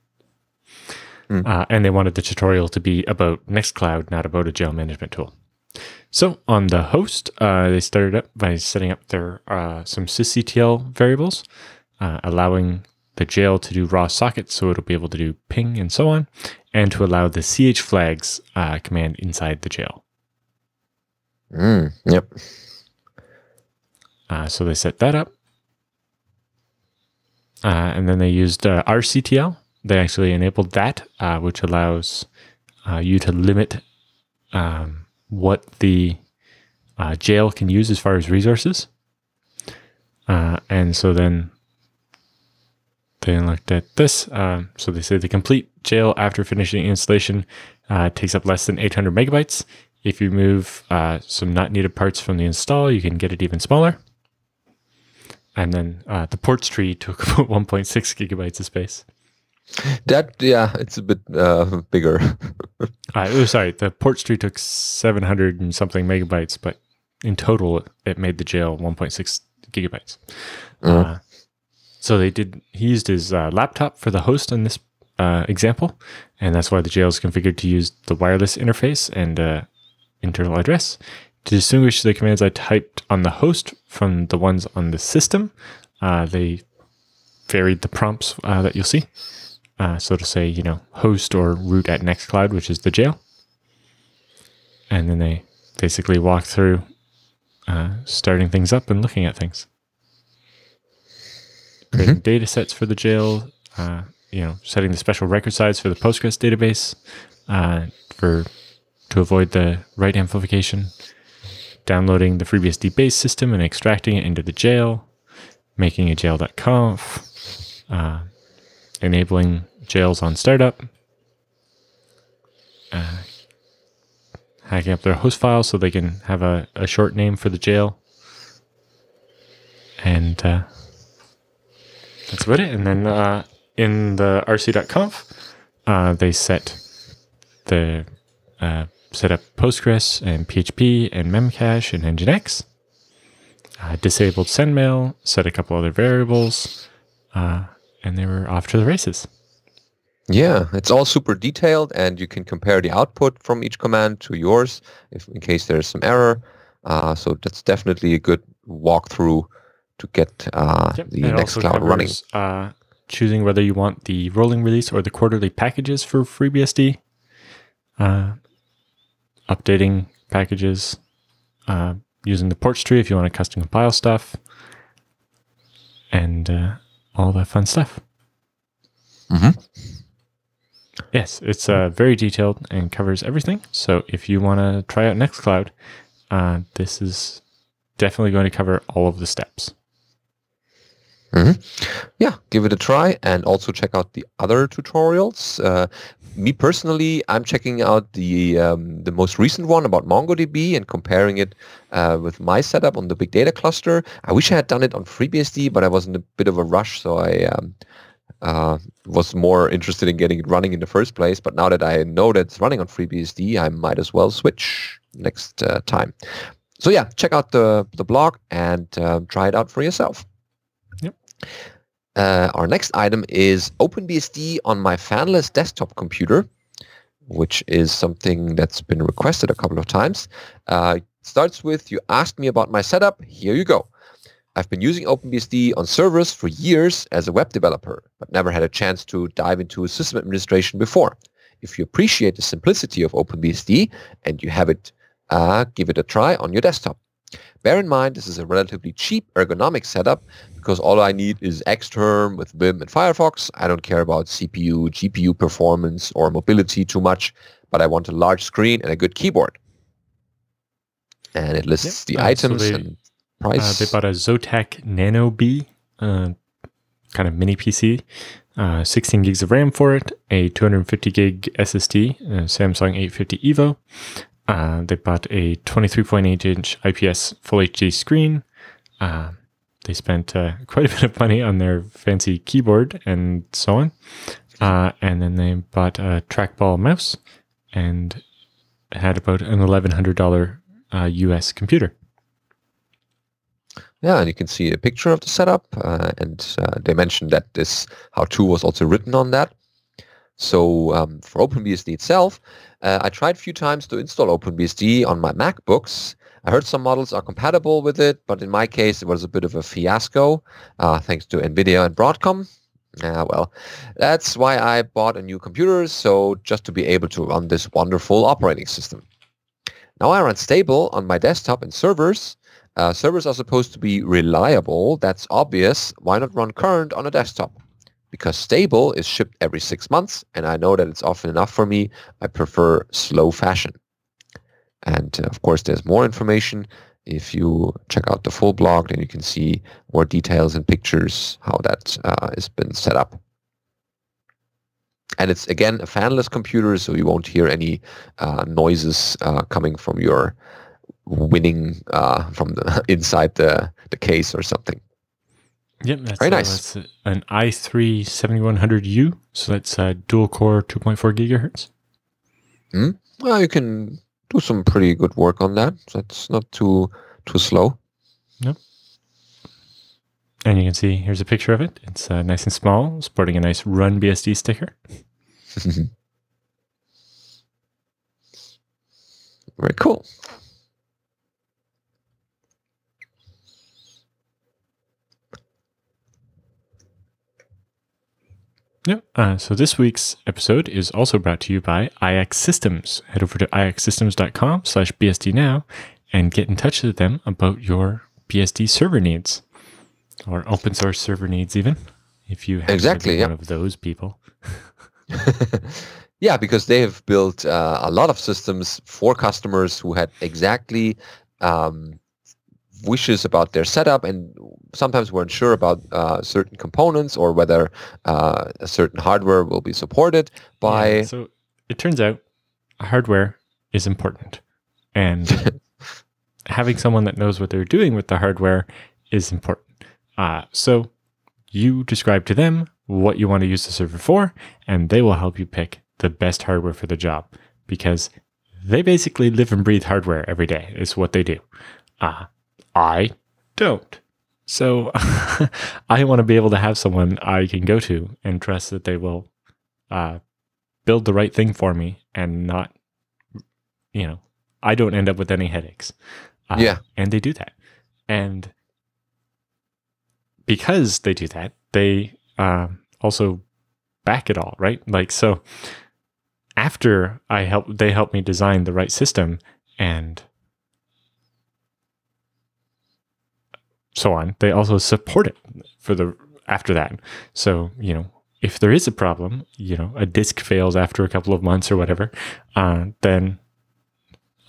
Mm. Uh, and they wanted the tutorial to be about Nextcloud, not about a jail management tool. So on the host, uh, they started up by setting up their uh, some sysctl variables, uh, allowing the jail to do raw sockets, so it'll be able to do ping and so on, and to allow the ch flags uh, command inside the jail. Mm, yep. Uh, so they set that up. Uh, and then they used uh, RCTL. They actually enabled that, uh, which allows uh, you to limit um, what the uh, jail can use as far as resources. Uh, and so then they looked at this. Um, so they say the complete jail after finishing installation takes up less than 800 megabytes. If you move some not needed parts from the install, you can get it even smaller and then uh, the ports tree [LAUGHS] took about 1.6 gigabytes of space. That yeah, it's a bit uh, bigger. [LAUGHS] uh, oh, sorry, the port tree took 700 and something megabytes, but in total, it made the jail 1.6 gigabytes. Mm. so they did. He used his uh, laptop for the host on this uh, example, and that's why the jail is configured to use the wireless interface and uh, internal address. To distinguish the commands I typed on the host from the ones on the system, uh, they varied the prompts uh, that you'll see. Uh, so to say, you know, host or root at Nextcloud, which is the jail. And then they basically walk through uh, starting things up and looking at things. Creating data sets for the jail, uh, you know, setting the special record size for the Postgres database uh, for to avoid the write amplification downloading the FreeBSD base system and extracting it into the jail, making a jail.conf, uh, enabling jails on startup, uh, hacking up their host file so they can have a, a short name for the jail. And uh, that's about it. And then uh, in the rc.conf, uh, they set the uh, set up Postgres and PHP and Memcache and Nginx. Uh, disabled sendmail, set a couple other variables, uh, and they were off to the races. Yeah, it's all super detailed, and you can compare the output from each command to yours, if in case there's some error. Uh, so that's definitely a good walkthrough to get uh, Yep, the and it also Nextcloud running. Uh, choosing whether you want the rolling release or the quarterly packages for FreeBSD. Uh, updating packages, uh, using the ports tree if you want to custom compile stuff, and uh, all that fun stuff. Mhm. Yes, it's uh, very detailed and covers everything. So if you want to try out Nextcloud, uh, this is definitely going to cover all of the steps. yeah, give it a try and also check out the other tutorials. Uh, me personally, I'm checking out the um, the most recent one about MongoDB and comparing it uh, with my setup on the big data cluster. I wish I had done it on FreeBSD, but I was in a bit of a rush, so I um, uh, was more interested in getting it running in the first place. But now that I know that it's running on FreeBSD, I might as well switch next uh, time. So yeah, check out the the blog and uh, try it out for yourself. Uh, our next item is OpenBSD on my fanless desktop computer, which is something that's been requested a couple of times. Uh, starts with, you asked me about my setup. Here you go. I've been using OpenBSD on servers for years as a web developer, but never had a chance to dive into system administration before. If you appreciate the simplicity of OpenBSD and you have it, uh, give it a try on your desktop. Bear in mind, this is a relatively cheap ergonomic setup because all I need is Xterm with Vim and Firefox. I don't care about CPU, GPU performance or mobility too much, but I want a large screen and a good keyboard. And it lists Yep. the Uh, so items they- and Uh, price. they bought a Zotac Nano B, uh, kind of mini PC, uh, 16 gigs of RAM for it, a 250 gig SSD, uh, Samsung 850 Evo. Uh, they bought a 23.8 inch IPS Full HD screen. Uh, they spent uh, [LAUGHS] quite a bit of money on their fancy keyboard and so on. Uh, and then they bought a trackball mouse and had about an $1,100 uh, US computer. Yeah, and you can see a picture of the setup, uh, and uh, they mentioned that this how-to was also written on that. So um, for OpenBSD itself, uh, I tried a few times to install OpenBSD on my MacBooks. I heard some models are compatible with it, but in my case, it was a bit of a fiasco, uh, thanks to NVIDIA and Broadcom. Yeah, well, that's why I bought a new computer, so just to be able to run this wonderful operating system. Now I run stable on my desktop and servers, uh, servers are supposed to be reliable. That's obvious. Why not run current on a desktop? Because stable is shipped every six months, and I know that it's often enough for me. I prefer slow fashion. And of course, there's more information. If you check out the full blog, then you can see more details and pictures how that uh, has been set up. And it's again a fanless computer, so you won't hear any uh, noises uh, coming from your winning uh, from the [LAUGHS] inside the, the case or something. Yep, that's very uh, nice. That's an i3 7100U, so that's uh, dual core 2.4 gigahertz. Hmm? Well, you can do some pretty good work on that. That's not too too slow. Yep. And you can see here's a picture of it. It's uh, nice and small, sporting a nice Run BSD sticker. [LAUGHS] Very cool. Yep. Uh, so this week's episode is also brought to you by IX Systems. Head over to ixsystems.com slash BSD now and get in touch with them about your BSD server needs or open source server needs even if you happen Exactly, yeah. one of those people. [LAUGHS] yeah, because they have built uh, a lot of systems for customers who had exactly um, wishes about their setup and sometimes weren't sure about uh, certain components or whether uh, a certain hardware will be supported by. Yeah, so it turns out hardware is important. And [LAUGHS] having someone that knows what they're doing with the hardware is important. Uh, so you describe to them what you want to use the server for, and they will help you pick the best hardware for the job because they basically live and breathe hardware every day. It's what they do. Uh, I don't. So [LAUGHS] I want to be able to have someone I can go to and trust that they will uh, build the right thing for me and not, you know, I don't end up with any headaches. Uh, Yeah. And they do that. And because they do that, they um, also back it all, right? Like, so after I help, they help me design the right system and so on. They also support it for the after that. So you know, if there is a problem, you know, a disk fails after a couple of months or whatever, uh, then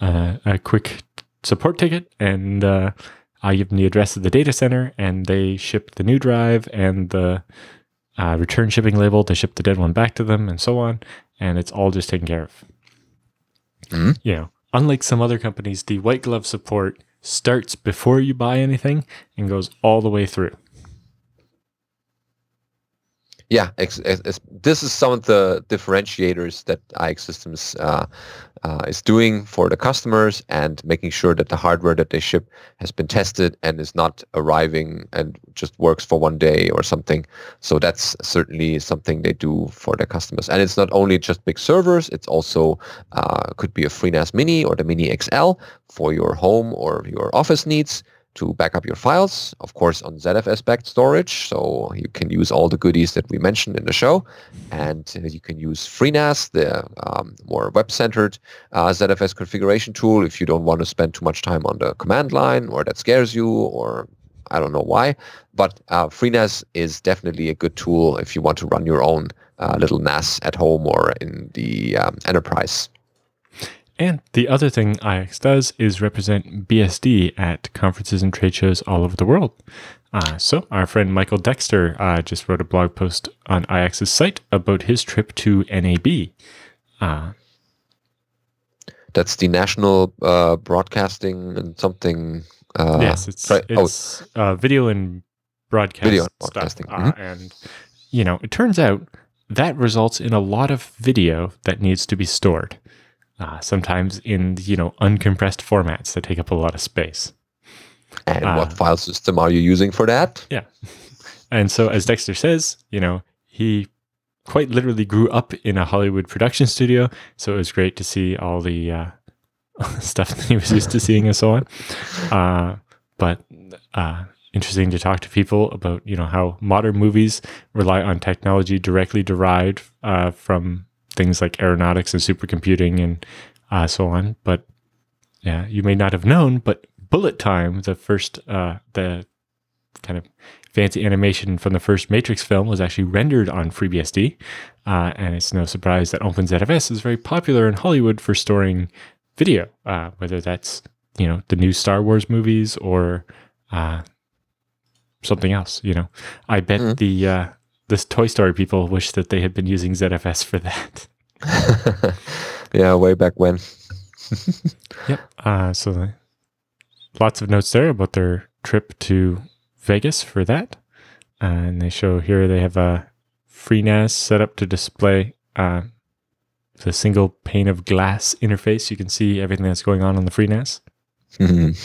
uh, a quick support ticket, and uh, I give them the address of the data center, and they ship the new drive and the uh, return shipping label to ship the dead one back to them, and so on, and it's all just taken care of. Mhm. You know, unlike some other companies, the white glove support starts before you buy anything and goes all the way through. Yeah, ex- ex- this is some of the differentiators that IX Systems uh, uh, is doing for the customers and making sure that the hardware that they ship has been tested and is not arriving and just works for one day or something. So that's certainly something they do for their customers. And it's not only just big servers, it's also uh, could be a FreeNAS Mini or the Mini XL for your home or your office needs to back up your files, of course, on ZFS backed storage. So you can use all the goodies that we mentioned in the show. And you can use FreeNAS, the um, more web-centered uh, ZFS configuration tool if you don't want to spend too much time on the command line or that scares you or I don't know why. But uh, FreeNAS is definitely a good tool if you want to run your own uh, little NAS at home or in the um, enterprise. And the other thing IX does is represent BSD at conferences and trade shows all over the world. Uh, so, our friend Michael Dexter uh, just wrote a blog post on IX's site about his trip to NAB. Uh, That's the National uh, Broadcasting and something. Uh, yes, it's, right- oh, it's uh, video and broadcast Video and stuff. broadcasting, Uh, And, you know, it turns out that results in a lot of video that needs to be stored. Uh, sometimes in you know uncompressed formats that take up a lot of space. And Uh, what file system are you using for that? Yeah. [LAUGHS] And so, as Dexter says, you know, he quite literally grew up in a Hollywood production studio. So it was great to see all the uh, [LAUGHS] stuff that he was used to seeing and so on. [LAUGHS] Uh, but uh, interesting to talk to people about, you know, how modern movies rely on technology directly derived uh, from things like aeronautics and supercomputing and uh, so on. But yeah, you may not have known, but Bullet Time, the first, uh, the kind of fancy animation from the first Matrix film was actually rendered on FreeBSD. Uh, and it's no surprise that OpenZFS is very popular in Hollywood for storing video, uh, whether that's, you know, the new Star Wars movies or uh, something else, you know. I bet Mhm. the uh, this Toy Story people wish that they had been using ZFS for that. [LAUGHS] yeah, way back when. [LAUGHS] Yep. Uh, so lots of notes there about their trip to Vegas for that. Uh, and they show here they have a FreeNAS set up to display uh, the single pane of glass interface. You can see everything that's going on on the FreeNAS. Mhm.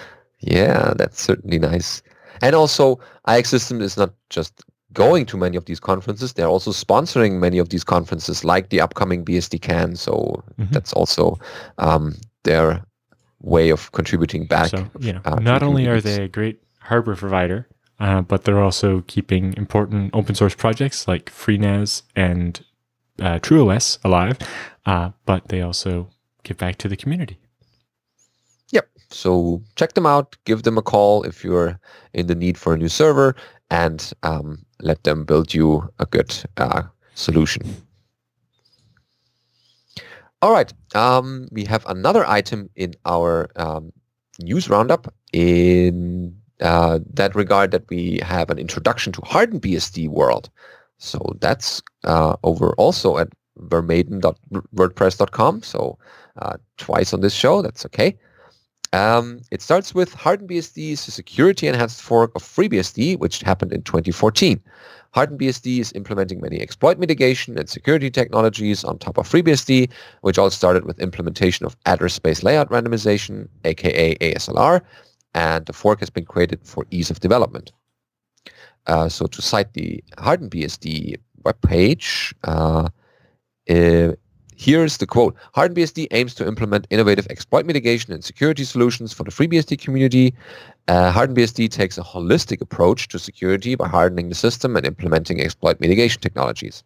[LAUGHS] yeah, that's certainly nice. And also, IX System is not just going to many of these conferences; they're also sponsoring many of these conferences, like the upcoming BSDCan. So Mhm. that's also um, their way of contributing back. So, you know, uh, not only are they a great hardware provider, uh, but they're also keeping important open source projects like FreeNAS and uh, TrueOS alive. Uh, but they also give back to the community. Yep. So check them out. Give them a call if you're in the need for a new server, and um, let them build you a good uh, solution. All right. Um, we have another item in our um, news roundup in uh, that regard that we have an introduction to Hardened BSD world. So that's uh, over also at vermaden.wordpress.com. So uh, twice on this show. That's okay. Um, it starts with Hardened BSD is a security enhanced fork of FreeBSD, which happened in 2014. Hardened BSD is implementing many exploit mitigation and security technologies on top of FreeBSD, which all started with implementation of address space layout randomization, aka ASLR, and the fork has been created for ease of development. Uh, so to cite the Hardened BSD webpage, uh, uh, Here's the quote. Hardened BSD aims to implement innovative exploit mitigation and security solutions for the FreeBSD community. Uh, Hardened BSD takes a holistic approach to security by hardening the system and implementing exploit mitigation technologies.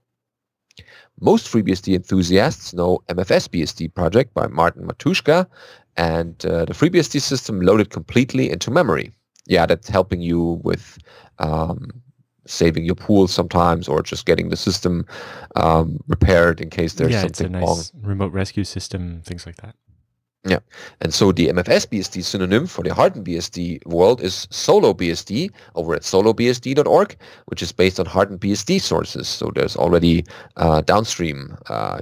Most FreeBSD enthusiasts know MFSBSD project by Martin Matuska and uh, the FreeBSD system loaded completely into memory. Yeah, that's helping you with um, saving your pool sometimes or just getting the system um, repaired in case there's yeah, it's a something nice wrong. remote rescue system, things like that. Yeah. And so the MFS BSD synonym for the hardened BSD world is Solo BSD over at solobsd.org, which is based on hardened BSD sources. So there's already uh, downstream uh,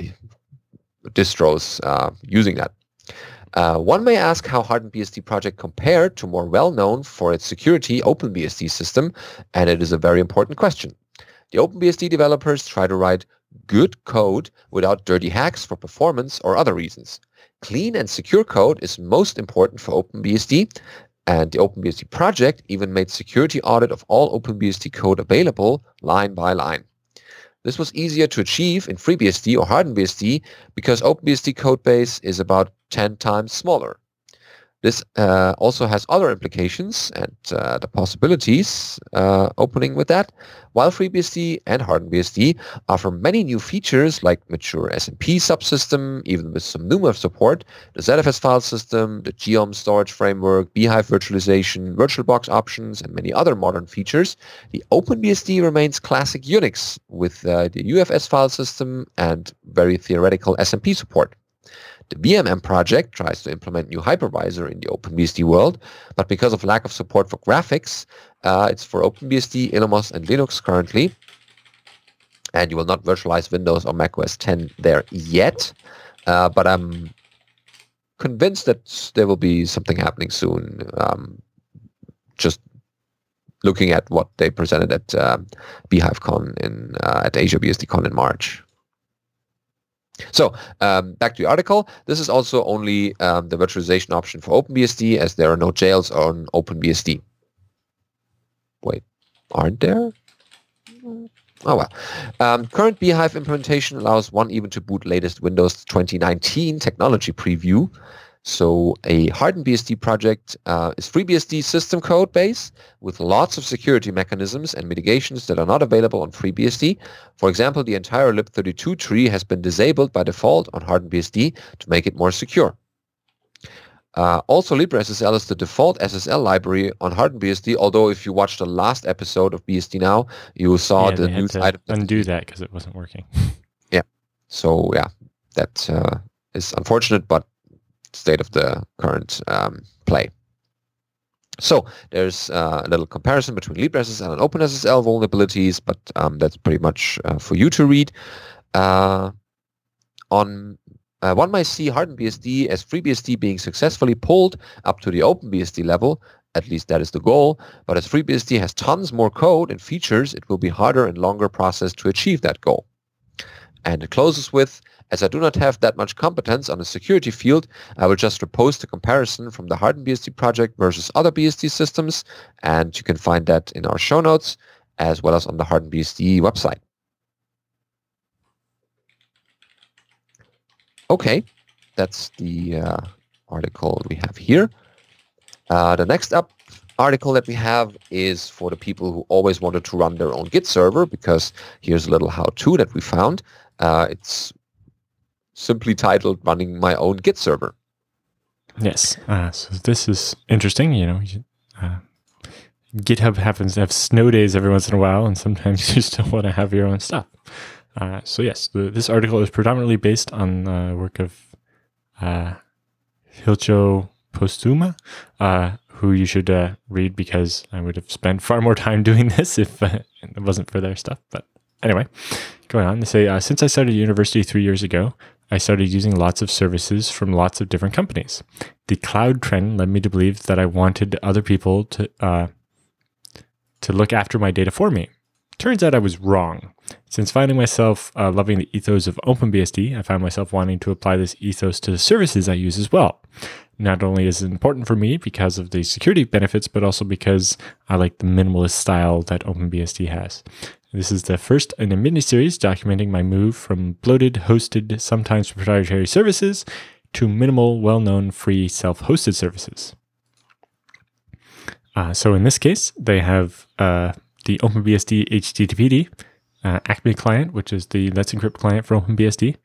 distros uh, using that. Uh, one may ask how Hardened BSD project compared to more well-known for its security OpenBSD system, and it is a very important question. The OpenBSD developers try to write good code without dirty hacks for performance or other reasons. Clean and secure code is most important for OpenBSD, and the OpenBSD project even made security audit of all OpenBSD code available line by line. This was easier to achieve in FreeBSD or Hardened BSD because OpenBSD codebase is about 10 times smaller. This uh, also has other implications and uh, the possibilities uh, opening with that. While FreeBSD and Hardened BSD offer many new features like mature SMP subsystem, even with some NUMA support, the ZFS file system, the Geom storage framework, bhyve virtualization, VirtualBox options, and many other modern features, the OpenBSD remains classic Unix with uh, the UFS file system and very theoretical SMP support. The VMM project tries to implement new hypervisor in the OpenBSD world, but because of lack of support for graphics, uh, it's for OpenBSD, Illumos, and Linux currently. And you will not virtualize Windows or Mac OS 10 there yet, uh, but I'm convinced that there will be something happening soon. Um, just looking at what they presented at um, bhyvecon in uh, at AsiaBSDCon in March. So um, back to the article. This is also only um, the virtualization option for OpenBSD as there are no jails on OpenBSD. Wait, aren't there? Oh well. Um, current bhyve implementation allows one even to boot latest Windows 2019 technology preview. So a hardened BSD project uh, is FreeBSD system code base with lots of security mechanisms and mitigations that are not available on FreeBSD. For example, the entire lib32 tree has been disabled by default on hardened BSD to make it more secure. Uh, also, LibreSSL is the default SSL library on hardened BSD. Although, if you watched the last episode of BSD Now, you saw Yeah, the news to item. undo that because it wasn't working. [LAUGHS] Yeah. So yeah, that uh, is unfortunate, but state of the current um, play. So there's uh, a little comparison between LibreSSL and OpenSSL vulnerabilities, but um, that's pretty much uh, for you to read. Uh, on uh, one might see hardened BSD as FreeBSD being successfully pulled up to the OpenBSD level. At least that is the goal. But as FreeBSD has tons more code and features, it will be harder and longer process to achieve that goal. And it closes with, as I do not have that much competence on the security field, I will just repost a comparison from the hardened BSD project versus other BSD systems. And you can find that in our show notes as well as on the hardened BSD website. Okay, that's the uh, article we have here. Uh, the next up article that we have is for the people who always wanted to run their own Git server because here's a little how-to that we found. Uh, it's simply titled running my own Git server. Yes. Uh, so this is interesting. You know, uh, GitHub happens to have snow days every once in a while, and sometimes [LAUGHS] you still want to have your own stuff. Uh, so yes, the, this article is predominantly based on uh, work of uh, Hilcho Postuma, uh, who you should uh, read because I would have spent far more time [LAUGHS] doing this if uh, it wasn't for their stuff. But anyway, going on, they say uh, since I started university three years ago, I started using lots of services from lots of different companies. The cloud trend led me to believe that I wanted other people to uh, to look after my data for me. Turns out I was wrong. Since finding myself uh, loving the ethos of OpenBSD, I found myself wanting to apply this ethos to the services I use as well. Not only is it important for me because of the security benefits, but also because I like the minimalist style that OpenBSD has. This is the first in a mini-series documenting my move from bloated, hosted, sometimes proprietary services to minimal, well-known, free, self-hosted services. Uh, so in this case, they have uh, the OpenBSD HTTPD, uh, Acme client, which is the Let's Encrypt client for OpenBSD,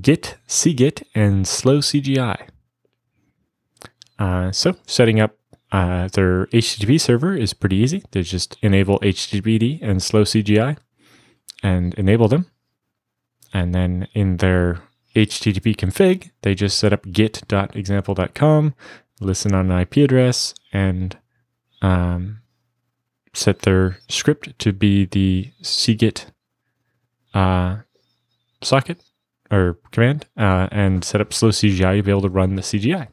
Git, CGit, and Slow CGI. Uh, so setting up uh, their HTTP server is pretty easy. They just enable HTTPD and Slow CGI and enable them. And then in their HTTP config, they just set up git.example.com, listen on an IP address, and um, set their script to be the cgit uh, socket or command, uh, and set up slow CGI to be able to run the CGI.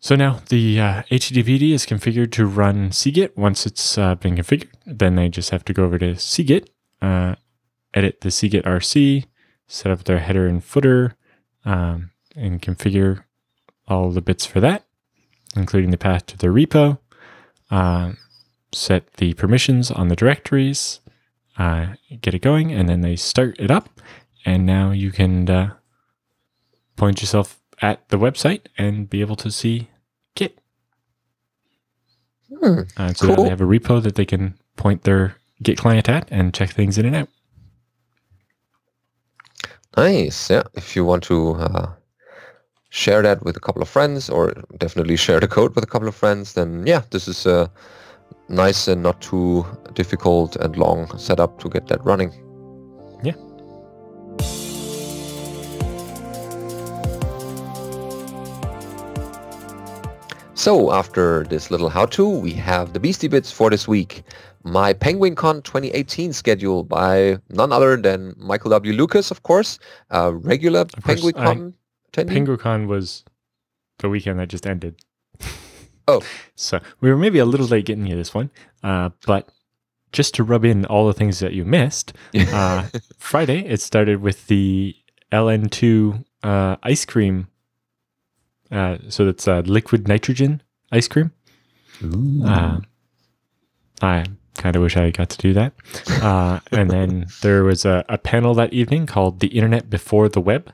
So now the uh, HTTPD is configured to run cgit. Once it's uh, been configured, then they just have to go over to cgit, uh, edit the cgit RC, set up their header and footer, um, and configure all the bits for that, including the path to the repo, uh, set the permissions on the directories, uh, get it going, and then they start it up. And now you can uh, point yourself at the website and be able to see Git. Hmm, Uh, so Cool. they have a repo that they can point their Git client at and check things in and out. Nice. Yeah. If you want to uh, share that with a couple of friends or definitely share the code with a couple of friends, then yeah, this is a nice and not too difficult and long setup to get that running. So after this little how-to, we have the Beastie Bits for this week. My Penguicon 2018 schedule by none other than Michael W. Lucas, of course, a regular course, Penguicon attendee. Penguicon was the weekend that just ended. Oh. [LAUGHS] So we were maybe a little late getting you this one, uh, but just to rub in all the things that you missed, [LAUGHS] uh, Friday it started with the LN2 uh, ice cream. Uh, so that's uh, liquid nitrogen ice cream. Uh, I kind of wish I got to do that. Uh, and then there was a, a, panel that evening called The Internet Before the Web,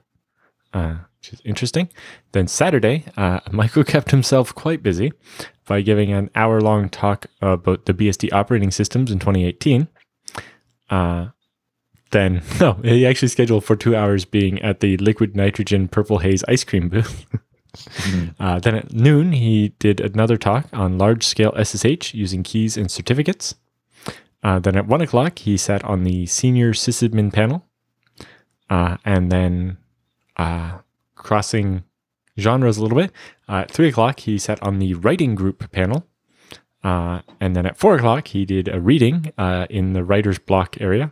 uh, which is interesting. Then Saturday, uh, [LAUGHS] Michael kept himself quite busy by giving an hour long talk about the BSD operating systems in 2018. Uh, then, [LAUGHS] no, he actually scheduled for two hours being at the liquid nitrogen purple haze ice cream booth. [LAUGHS] Mm-hmm. Uh, then at noon, he did another talk on large scale SSH using keys and certificates. Uh, then at one o'clock, he sat on the senior sysadmin panel. Uh, and then uh, crossing genres a little bit, uh, at three o'clock, he sat on the writing group panel. Uh, and then at four o'clock, he did a reading in the writer's block area.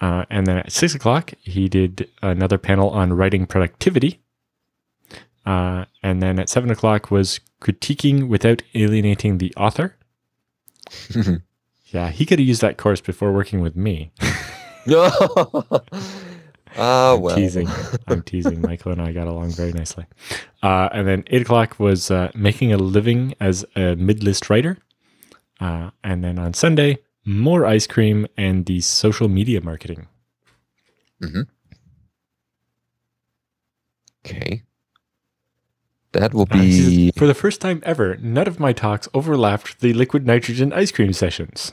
and then at six o'clock, he did another panel on writing productivity. Uh, and then at seven o'clock was critiquing without alienating the author. [LAUGHS] yeah, he could have used that course before working with me. [LAUGHS] Ah, well. Teasing. I'm teasing. [LAUGHS] Michael and I got along very nicely. Uh, and then eight o'clock was uh, making a living as a mid-list writer. Uh, and then on Sunday, more ice cream and the social media marketing. Mm-hmm. Okay. That will be. For the first time ever, none of my talks overlapped the liquid nitrogen ice cream sessions.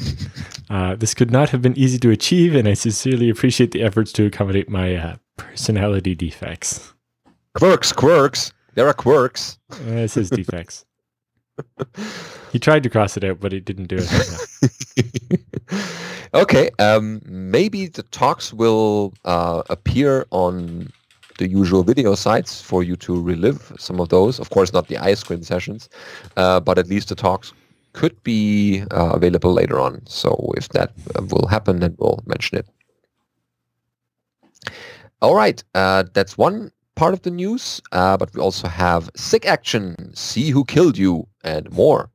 [LAUGHS] uh, this could not have been easy to achieve, and I sincerely appreciate the efforts to accommodate my uh, personality defects. Quirks, quirks. There are quirks. Uh, it says defects. he tried to cross it out, but he didn't do it. [LAUGHS] okay. Um, maybe the talks will uh, appear on the usual video sites for you to relive some of those. Of course, not the ice cream sessions, uh, but at least the talks could be uh, available later on. So if that uh, will happen, then we'll mention it. All right, uh, that's one part of the news, uh, but we also have Sigaction, See Who Killed You, and more.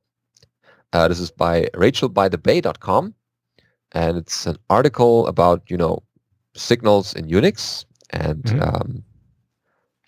Uh, this is by rachelbythebay.com, and it's an article about, you know, signals in Unix and mm-hmm. um,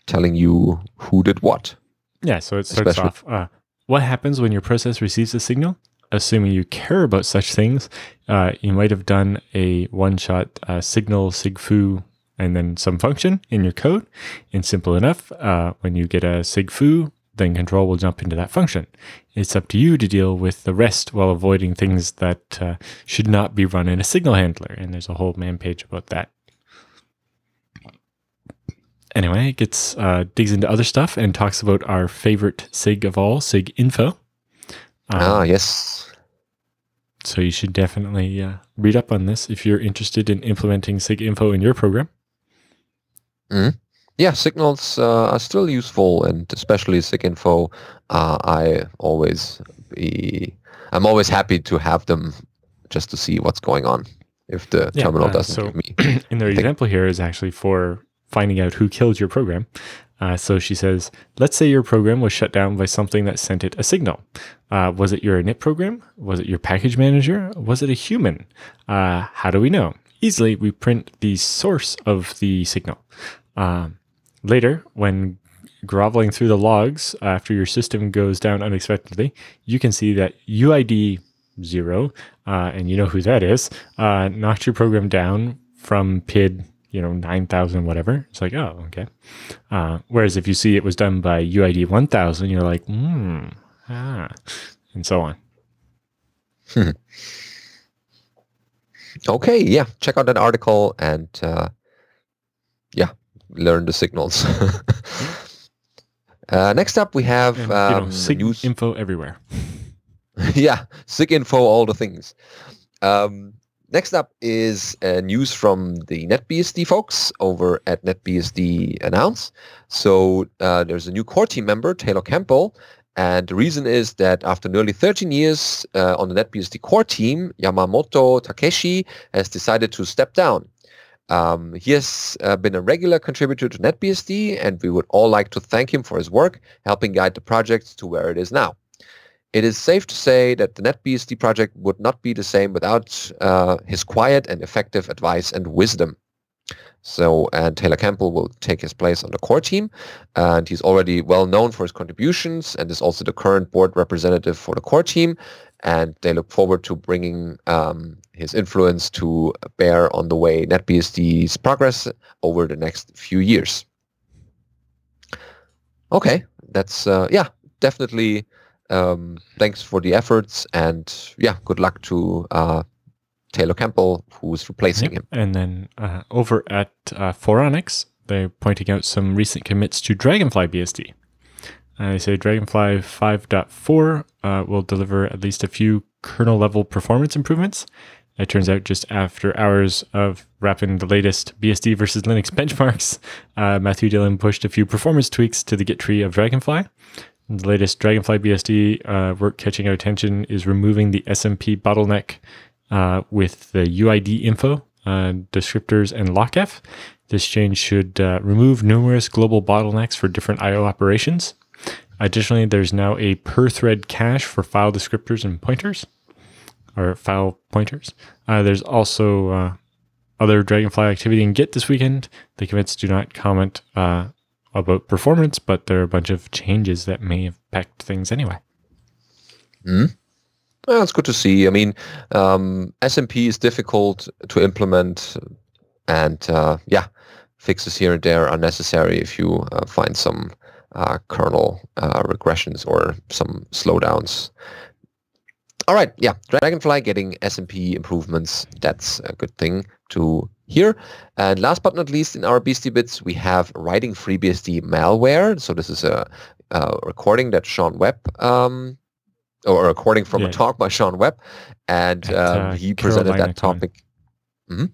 telling you who did what. Yeah, so it starts Especially. off. Uh, what happens when your process receives a signal? Assuming you care about such things, uh, you might have done a one-shot uh, signal sigfoo and then some function in your code. And simple enough, uh, when you get a sigfoo, then control will jump into that function. It's up to you to deal with the rest while avoiding things that uh, should not be run in a signal handler. And there's a whole man page about that anyway, it gets uh, digs into other stuff and talks about our favorite SIG of all, SIG Info. Um, ah, yes. So you should definitely uh, read up on this if you're interested in implementing SIG Info in your program. Mm-hmm. Yeah, signals uh, are still useful, and especially SIG Info. Uh, I always be, I'm always happy to have them just to see what's going on if the yeah, terminal uh, doesn't so give me. [CLEARS THROAT] in their example here is actually for finding out who killed your program. Uh, so she says, let's say your program was shut down by something that sent it a signal. Uh, was it your init program? Was it your package manager? Was it a human? Uh, how do we know? Easily, we print the source of the signal. Um, later, when groveling through the logs after your system goes down unexpectedly, you can see that UID zero, uh, and you know who that is, uh, knocked your program down from PID you know, 9,000, whatever. It's like, oh, okay. Uh, whereas if you see it was done by UID 1000, you're like, hmm, ah, and so on. Hmm. [LAUGHS] Okay, yeah, check out that article and, uh, yeah, learn the signals. [LAUGHS] uh, next up, we have and, um, you know, um, SIG news info everywhere. [LAUGHS] yeah, SIG info, all the things. Um, Next up is uh, news from the NetBSD folks over at NetBSD Announce. So uh, there's a new core team member, Taylor Campbell, and the reason is that after nearly 13 years uh, on the NetBSD core team, Yamamoto Takeshi has decided to step down. Um, he has uh, been a regular contributor to NetBSD, and we would all like to thank him for his work, helping guide the project to where it is now. It is safe to say that the NetBSD project would not be the same without uh, his quiet and effective advice and wisdom. So, and Taylor Campbell will take his place on the core team, and he's already well known for his contributions, and is also the current board representative for the core team. And they look forward to bringing um, his influence to bear on the way NetBSD's progress over the next few years. Okay, that's uh, yeah, definitely. Um, thanks for the efforts, and yeah, good luck to uh, Taylor Campbell, who's replacing yep. him. And then uh, over at uh, they're pointing out some recent commits to Dragonfly BSD. Uh, they say Dragonfly 5.4 uh, will deliver at least a few kernel level performance improvements. It turns out just after hours of wrapping the latest BSD versus Linux benchmarks, uh, Matthew Dillon pushed a few performance tweaks to the Git tree of Dragonfly. The latest Dragonfly BSD uh, work catching our attention is removing the SMP bottleneck uh, with the UID info, uh, descriptors, and lockf. This change should uh, remove numerous global bottlenecks for different I/O operations. Additionally, there's now a per thread cache for file descriptors and pointers, or file pointers. Uh, there's also uh, other Dragonfly activity in Git this weekend. The commits do not comment uh, about performance, but there are a bunch of changes that may affect things anyway. Mm. Well, it's good to see. I mean, um, SMP is difficult to implement, and uh, yeah, fixes here and there are necessary if you uh, find some uh, kernel uh, regressions or some slowdowns. All right, yeah, Dragonfly getting SMP improvements. That's a good thing to hear. And last but not least, in our BSD bits, we have writing FreeBSD malware. So this is a, a recording that Shawn Webb um, or a recording from yeah. a talk by Shawn Webb, and At, um, uh, he presented that topic. Mm-hmm.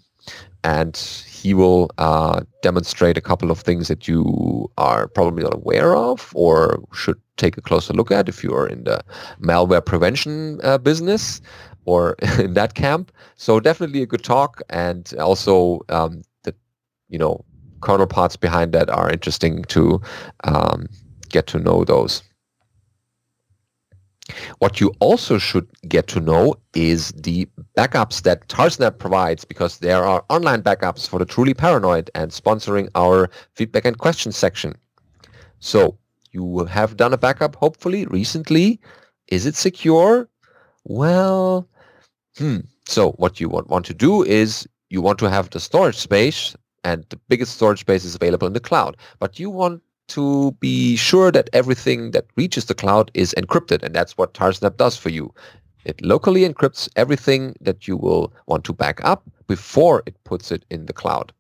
And he will uh, demonstrate a couple of things that you are probably not aware of or should take a closer look at if you are in the malware prevention uh, business or [LAUGHS] in that camp. So definitely a good talk, and also um, the you know kernel parts behind that are interesting to um, get to know those. What you also should get to know is the backups that Tarsnap provides because there are online backups for the truly paranoid and sponsoring our feedback and questions section. So you have done a backup hopefully recently. Is it secure? Well, hmm. So what you want, want to do is you want to have the storage space and the biggest storage space is available in the cloud. But you want to be sure that everything that reaches the cloud is encrypted. And that's what Tarsnap does for you. It locally encrypts everything that you will want to back up before it puts it in the cloud.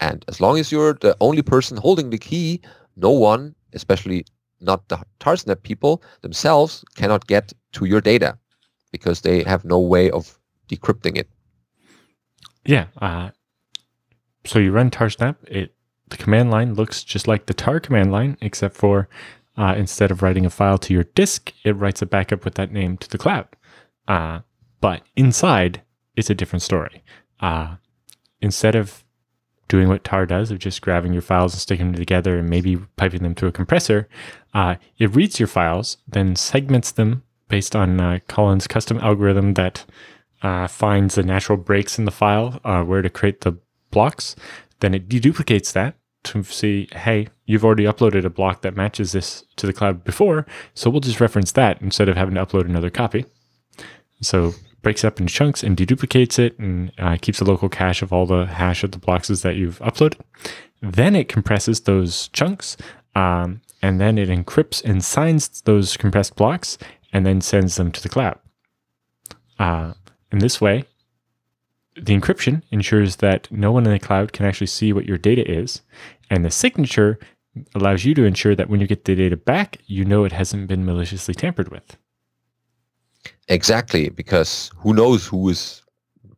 And as long as you're the only person holding the key, no one, especially not the Tarsnap people themselves, cannot get to your data because they have no way of decrypting it. Yeah. Uh, so you run Tarsnap, it the command line looks just like the tar command line, except for uh, instead of writing a file to your disk, it writes a backup with that name to the cloud. Uh, but inside, it's a different story. Uh, instead of doing what tar does of just grabbing your files and sticking them together and maybe piping them to a compressor, uh, it reads your files, then segments them based on uh, Colin's custom algorithm that uh, finds the natural breaks in the file where to create the blocks then it deduplicates that to see, hey, you've already uploaded a block that matches this to the cloud before, so we'll just reference that instead of having to upload another copy. So breaks up into chunks and deduplicates it and uh, keeps a local cache of all the hash of the blocks that you've uploaded. Then it compresses those chunks um, and then it encrypts and signs those compressed blocks and then sends them to the cloud. Uh, in this way, the encryption ensures that no one in the cloud can actually see what your data is. And the signature allows you to ensure that when you get the data back, you know it hasn't been maliciously tampered with. Exactly, because who knows who is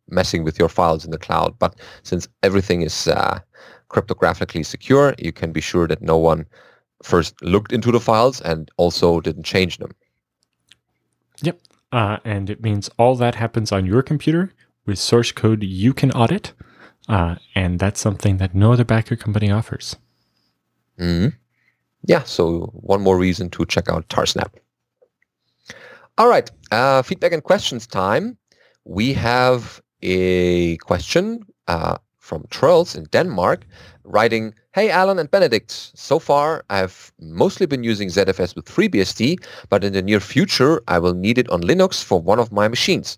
messing with your files in the cloud. But since everything is uh, cryptographically secure, you can be sure that no one first looked into the files and also didn't change them. Yep. Uh, and it means all that happens on your computer with source code you can audit. Uh, and that's something that no other backup company offers. Mm-hmm. Yeah, so one more reason to check out Tarsnap. All right, uh, feedback and questions time. We have a question uh, from Troels in Denmark writing, Hey Alan and Benedict, so far I've mostly been using ZFS with FreeBSD, but in the near future I will need it on Linux for one of my machines.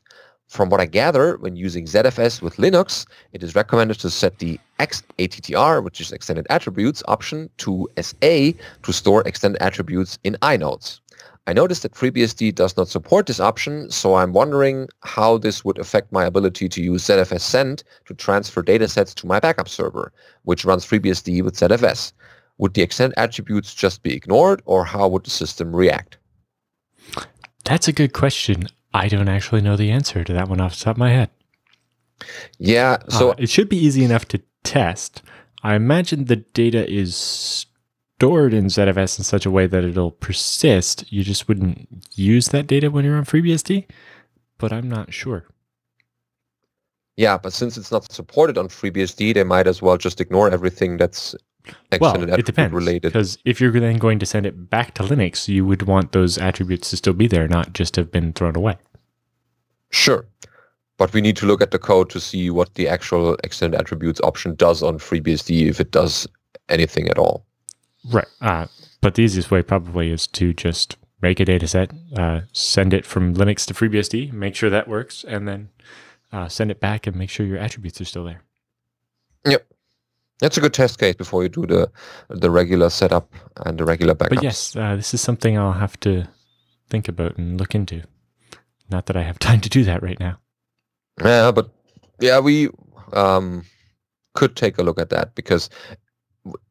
From what I gather, when using ZFS with Linux, it is recommended to set the XATTR, which is extended attributes option, to SA to store extended attributes in inodes. I noticed that FreeBSD does not support this option, so I'm wondering how this would affect my ability to use ZFS send to transfer datasets to my backup server, which runs FreeBSD with ZFS. Would the extended attributes just be ignored, or how would the system react? That's a good question. I don't actually know the answer to that one off the top of my head. Yeah, so uh, it should be easy enough to test. I imagine the data is stored in ZFS in such a way that it'll persist. You just wouldn't use that data when you're on FreeBSD, but I'm not sure. Yeah, but since it's not supported on FreeBSD, they might as well just ignore everything that's well, it depends, related. Because if you're then going to send it back to Linux, you would want those attributes to still be there, not just have been thrown away. Sure. But we need to look at the code to see what the actual extended attributes option does on FreeBSD, if it does anything at all. Right. Uh, but the easiest way probably is to just make a data set, uh, send it from Linux to FreeBSD, make sure that works, and then uh, send it back and make sure your attributes are still there. Yep. That's a good test case before you do the the regular setup and the regular backups. But yes, uh, this is something I'll have to think about and look into. Not that I have [LAUGHS] time to do that right now. Yeah, but yeah, we um, could take a look at that because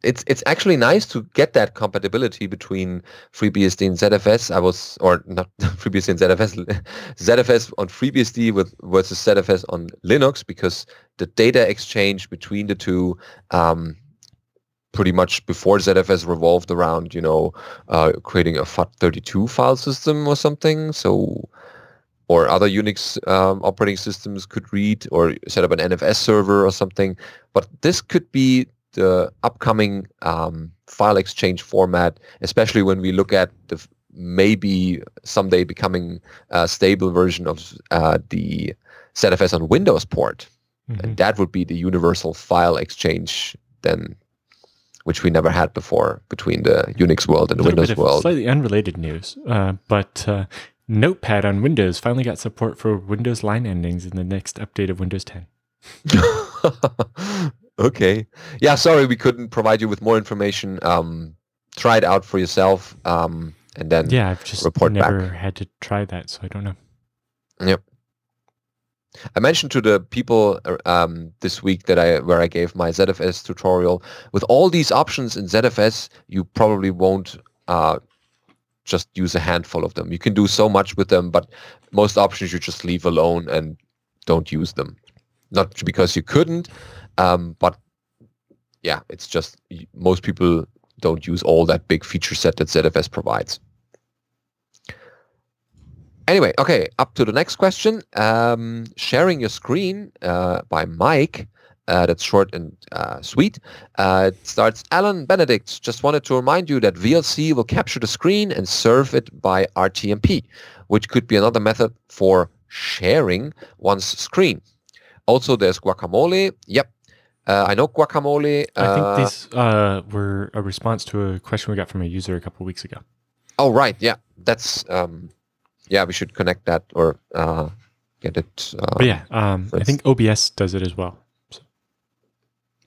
it's it's actually nice to get that compatibility between FreeBSD and ZFS. I was or not [LAUGHS] FreeBSD and ZFS, [LAUGHS] ZFS on FreeBSD with versus ZFS on Linux because the data exchange between the two um, pretty much before ZFS revolved around you know uh, creating a FAT32 file system or something. So or other Unix um, operating systems could read or set up an NFS server or something. But this could be the upcoming um, file exchange format, especially when we look at the maybe someday becoming a stable version of uh, the ZFS on Windows port. Mm-hmm. And that would be the universal file exchange then, which we never had before between the Unix world and the Windows world. Slightly unrelated news, uh, but uh, Notepad on Windows finally got support for Windows line endings in the next update of Windows 10. [LAUGHS] [LAUGHS] Okay. Yeah, sorry we couldn't provide you with more information. Um, try it out for yourself, um, and then yeah, I've just report never back. had to try that, so I don't know. Yep. I mentioned to the people uh, um, this week that I where I gave my ZFS tutorial. With all these options in ZFS, you probably won't uh, just use a handful of them. You can do so much with them, but most options you just leave alone and don't use them. Not because you couldn't, um, but yeah, it's just most people don't use all that big feature set that ZFS provides. Anyway, okay, up to the next question. Um, sharing your screen uh, by Mike. Uh, that's short and uh, sweet. Uh, it starts, Alan Benedict, just wanted to remind you that VLC will capture the screen and serve it by RTMP, which could be another method for sharing one's screen. Also, there's Guacamole. Yep, uh, I know guacamole. Uh, I think uh, these uh, were a response to a question we got from a user a couple weeks ago. Oh right, yeah, that's um, yeah. We should connect that or uh, get it. Uh, but yeah, um, I think OBS does it as well. So.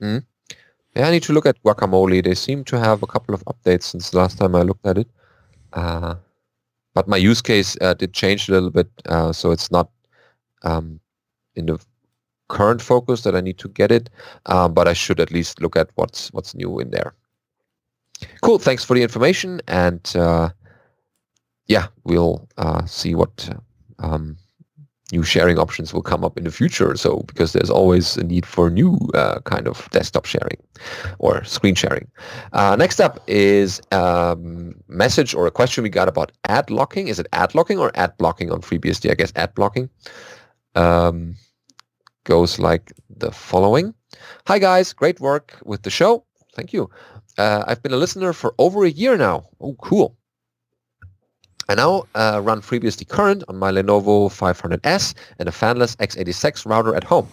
Mm-hmm. Yeah, I need to look at guacamole. They seem to have a couple of updates since the last time I looked at it. Uh, but my use case uh, did change a little bit, uh, so it's not um, in the current focus that I need to get it, um, but I should at least look at what's what's new in there. Cool. Thanks for the information, and uh, yeah, we'll uh, see what um, new sharing options will come up in the future. So because there's always a need for new uh, kind of desktop sharing or screen sharing. Uh, next up is a message or a question we got about ad blocking. Is it ad locking or ad blocking on FreeBSD? I guess ad blocking. Um, goes like the following. Hi guys, great work with the show. Thank you. Uh, I've been a listener for over a year now. Oh, cool. I now uh, run FreeBSD current on my Lenovo 500S and a fanless x86 router at home.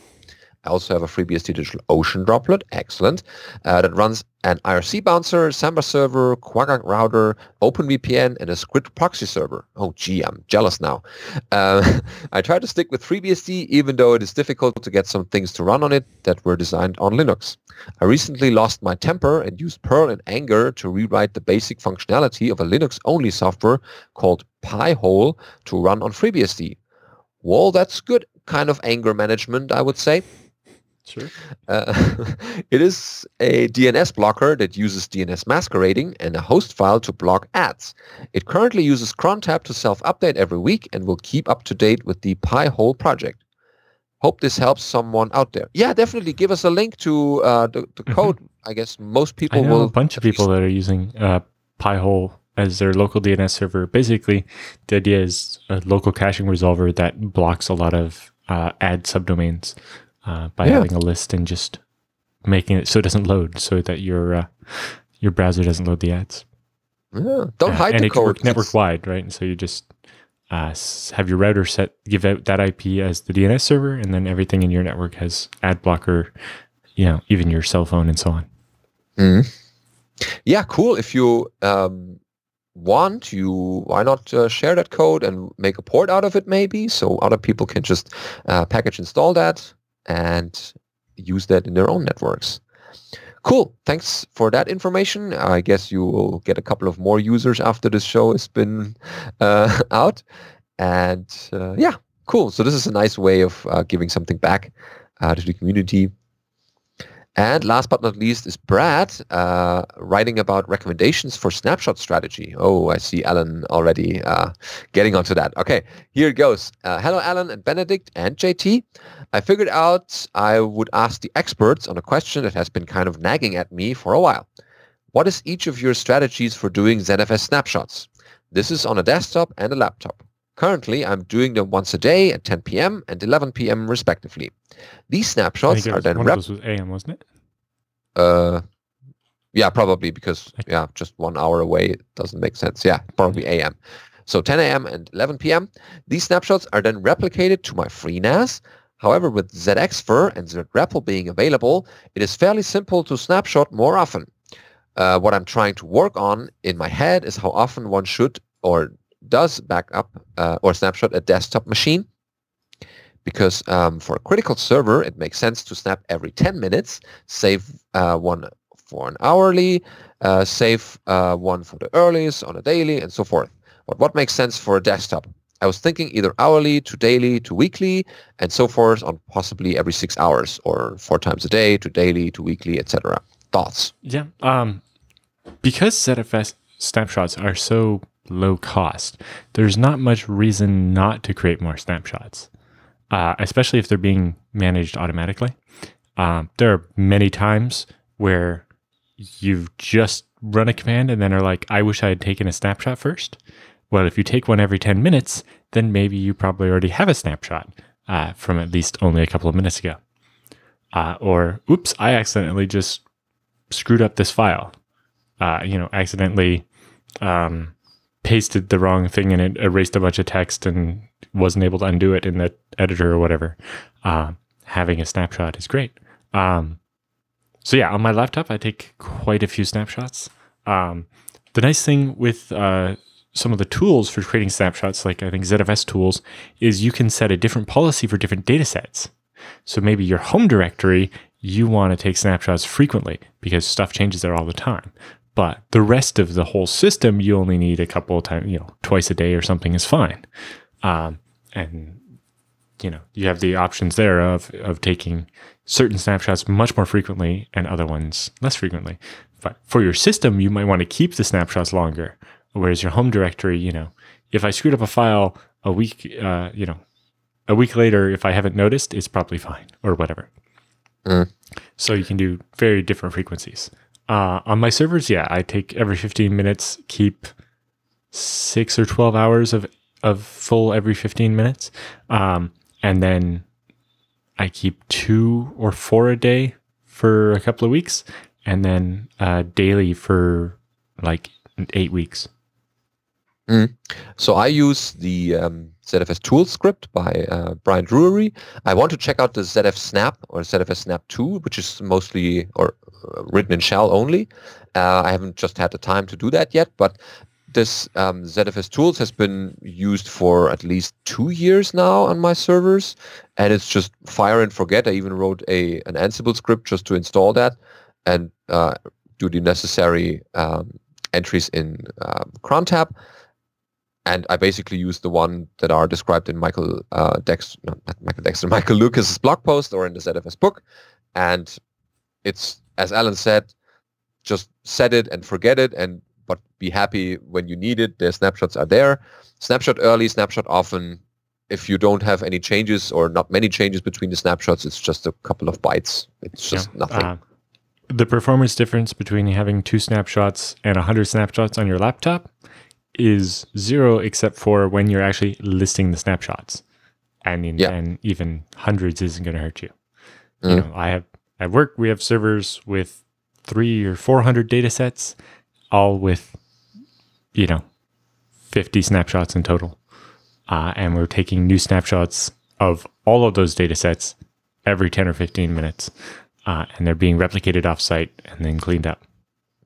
I also have a FreeBSD Digital Ocean droplet, excellent, uh, that runs an IRC bouncer, Samba server, Quagga router, OpenVPN, and a Squid proxy server. Oh, gee, I'm jealous now. Uh, [LAUGHS] I try to stick with FreeBSD, even though it is difficult to get some things to run on it that were designed on Linux. I recently lost my temper and used Perl and Anger to rewrite the basic functionality of a Linux-only software called Pi-hole to run on FreeBSD. Well, that's good kind of anger management, I would say. Sure. Uh, [LAUGHS] it is a DNS blocker that uses DNS masquerading and a host file to block ads. It currently uses crontab to self-update every week and will keep up to date with the Pi-hole project. Hope this helps someone out there. Yeah, definitely give us a link to uh, the, the Mhm. code. I guess most people I know will. a bunch of at least- people that are using uh, Pi-hole as their local DNS server. Basically, the idea is a local caching resolver that blocks a lot of uh, ad subdomains uh, by Yeah. having a list and just making it so it doesn't load, so that your uh, your browser doesn't load the ads. Yeah, don't Uh, hide and the it can code. work network wide, right? And so you just uh, have your router set, give out that IP as the DNS server, and then everything in your network has ad blocker. You know, even your cell phone and so on. Mhm. Yeah, cool. If you um, want, you why not uh, share that code and make a port out of it, maybe, so other people can just uh, package install that and use that in their own networks. Cool. Thanks for that information. I guess you will get a couple of more users after this show has been uh, [LAUGHS] out. And uh, yeah, cool. So this is a nice way of uh, giving something back uh, to the community. And last but not least is Brad uh, writing about recommendations for snapshot strategy. Oh, I see Alan already uh, getting onto that. Okay, here it goes. Uh, hello, Alan and Benedict and JT. I figured out I would ask the experts on a question that has been kind of nagging at me for a while. What is each of your strategies for doing ZFS snapshots? This is on a desktop and a laptop. Currently, I'm doing them once a day at 10 p.m. and 11 p.m. respectively. These snapshots are then one rep- of those was AM, wasn't it? uh, yeah, probably because yeah, just one hour away it doesn't make sense. Yeah, probably AM. So 10 a.m. and 11 p.m. These snapshots are then replicated to my FreeNAS. However, with ZXfer and ZREPL being available, it is fairly simple to snapshot more often. Uh, what I'm trying to work on in my head is how often one should or does back up uh, or snapshot a desktop machine. Because um, for a critical server, it makes sense to snap every 10 minutes, save uh, one for an hourly, uh, save uh, one for the earliest on a daily, and so forth. But what makes sense for a desktop? I was thinking either hourly to daily to weekly, and so forth on possibly every six hours, or four times a day to daily to weekly, etc. Thoughts? Yeah. Um, because ZFS snapshots are so low cost, there's not much reason not to create more snapshots, uh, especially if they're being managed automatically. Um, there are many times where you've just run a command and then are like, I wish I had taken a snapshot first. Well, if you take one every 10 minutes, then maybe you probably already have a snapshot uh, from at least only a couple of minutes ago. Uh, or, oops, I accidentally just screwed up this file. Uh, you know, accidentally um, pasted the wrong thing and it erased a bunch of text and wasn't able to undo it in the editor or whatever. Uh, having a snapshot is great. Um, so yeah, on my laptop, I take quite a few snapshots. Um, the nice thing with uh, some of the tools for creating snapshots, like I think ZFS tools, is you can set a different policy for different data sets. So maybe your home directory, you want to take snapshots frequently because stuff changes there all the time. But the rest of the whole system, you only need a couple of times, you know, twice a day or something is fine. Um, and you know, you have the options there of of taking certain snapshots much more frequently and other ones less frequently. But for your system, you might want to keep the snapshots longer. Whereas your home directory, you know, if I screwed up a file a week, uh, you know, a week later, if I haven't noticed, it's probably fine or whatever. Mm. So you can do very different frequencies. Uh, on my servers, yeah, I take every 15 minutes, keep six or 12 hours of, of full every 15 minutes. Um, and then I keep two or four a day for a couple of weeks, and then uh, daily for like eight weeks. Mm. So I use the um, ZFS tool script by uh, Bryan Drewery. I want to check out the ZF Snap or ZFS Snap 2, which is mostly or uh, written in shell only. Uh, I haven't just had the time to do that yet, but this um, ZFS tools has been used for at least two years now on my servers, and it's just fire and forget. I even wrote a an Ansible script just to install that and uh, do the necessary um, entries in um, tab. And I basically use the one that are described in Michael uh, Dex, not Michael Dexter, [LAUGHS] Michael Lucas's blog post or in the ZFS book. And it's, as Alan said, just set it and forget it and but be happy when you need it. The snapshots are there. Snapshot early, snapshot often. If you don't have any changes or not many changes between the snapshots, it's just a couple of bytes. It's just yeah. nothing. Uh, the performance difference between having two snapshots and 100 snapshots on your laptop is zero except for when you're actually listing the snapshots. I mean, yeah. and even hundreds isn't going to hurt you. Mm. You know, I have at work we have servers with three or four hundred data sets, all with, you know, 50 snapshots in total. Uh, and we're taking new snapshots of all of those data sets every 10 or 15 minutes. Uh, and they're being replicated offsite and then cleaned up.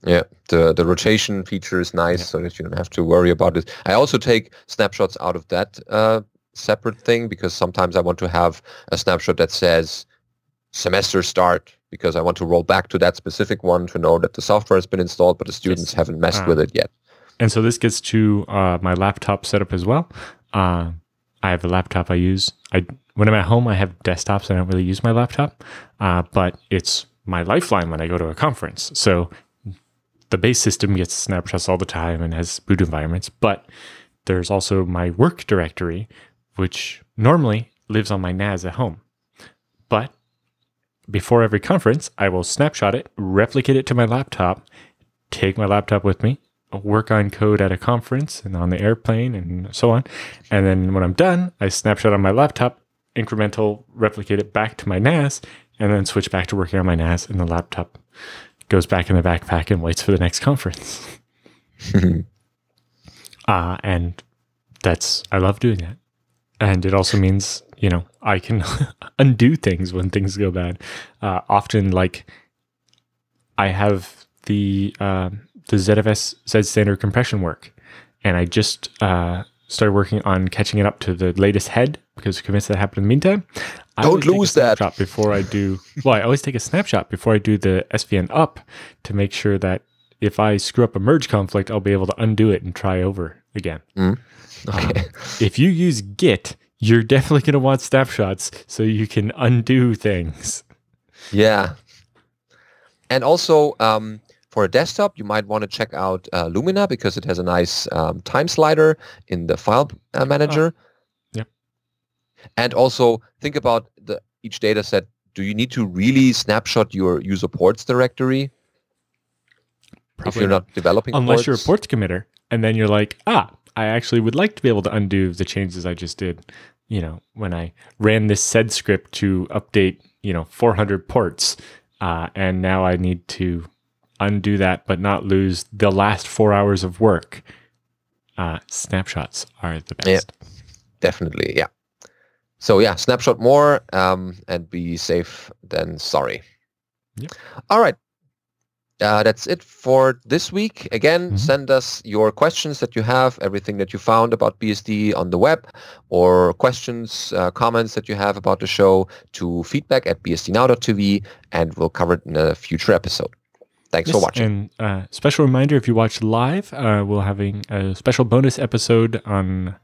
Yeah, the the rotation feature is nice, yeah. so that you don't have to worry about it. I also take snapshots out of that uh, separate thing because sometimes I want to have a snapshot that says semester start because I want to roll back to that specific one to know that the software has been installed, but the students yes. haven't messed uh, with it yet. And so this gets to uh, my laptop setup as well. Uh, I have a laptop I use. I when I'm at home, I have desktops. I don't really use my laptop, uh, but it's my lifeline when I go to a conference. So the base system gets snapshots all the time and has boot environments. But there's also my work directory, which normally lives on my NAS at home. But before every conference, I will snapshot it, replicate it to my laptop, take my laptop with me, work on code at a conference and on the airplane and so on. And then when I'm done, I snapshot on my laptop, incremental, replicate it back to my NAS, and then switch back to working on my NAS, and the laptop goes back in the backpack and waits for the next conference. [LAUGHS] uh, and that's, I love doing that. And it also means you know, I can [LAUGHS] undo things when things go bad. Uh, often, like I have the uh, the ZFS Z standard compression work, and I just uh, started working on catching it up to the latest head because commits that happened in the meantime. I Don't lose that. Before I do, well, I always take a snapshot before I do the SVN up to make sure that if I screw up a merge conflict, I'll be able to undo it and try over again. Mm. Okay. Um, [LAUGHS] if you use Git, you're definitely going to want snapshots so you can undo things. Yeah. And also, um, for a desktop, you might want to check out uh, Lumina because it has a nice um, time slider in the file uh, manager. And also think about the each data set. Do you need to really snapshot your user ports directory? Probably if you're not, not developing Unless ports? you're a ports committer. And then you're like, ah, I actually would like to be able to undo the changes I just did. You know, when I ran this sed script to update, you know, 400 ports, uh, and now I need to undo that but not lose the last four hours of work. Uh, snapshots are the best. Yeah, definitely. Yeah. So yeah, snapshot more um, and be safe than sorry. Yep. All right. Uh, that's it for this week. Again, mm-hmm. send us your questions that you have, everything that you found about BSD on the web, or questions, uh, comments that you have about the show to feedback at bsdnow.tv, and we'll cover it in a future episode. Thanks yes, for watching. And uh, special reminder, if you watch live, uh, we're having a special bonus episode on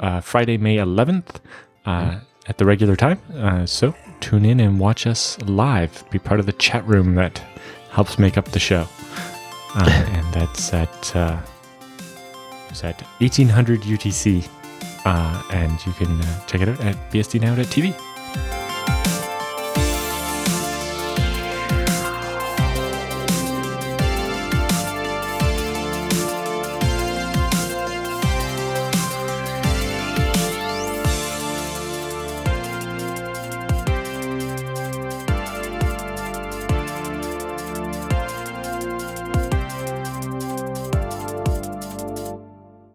uh, Friday, May 11th mm-hmm. at the regular time. so tune in and watch us live. Be part of the chat room that helps make up the show. Uh, [LAUGHS] and that's at uh, at 1800 UTC. Uh, and you can uh, check it out at bsdnow.tv.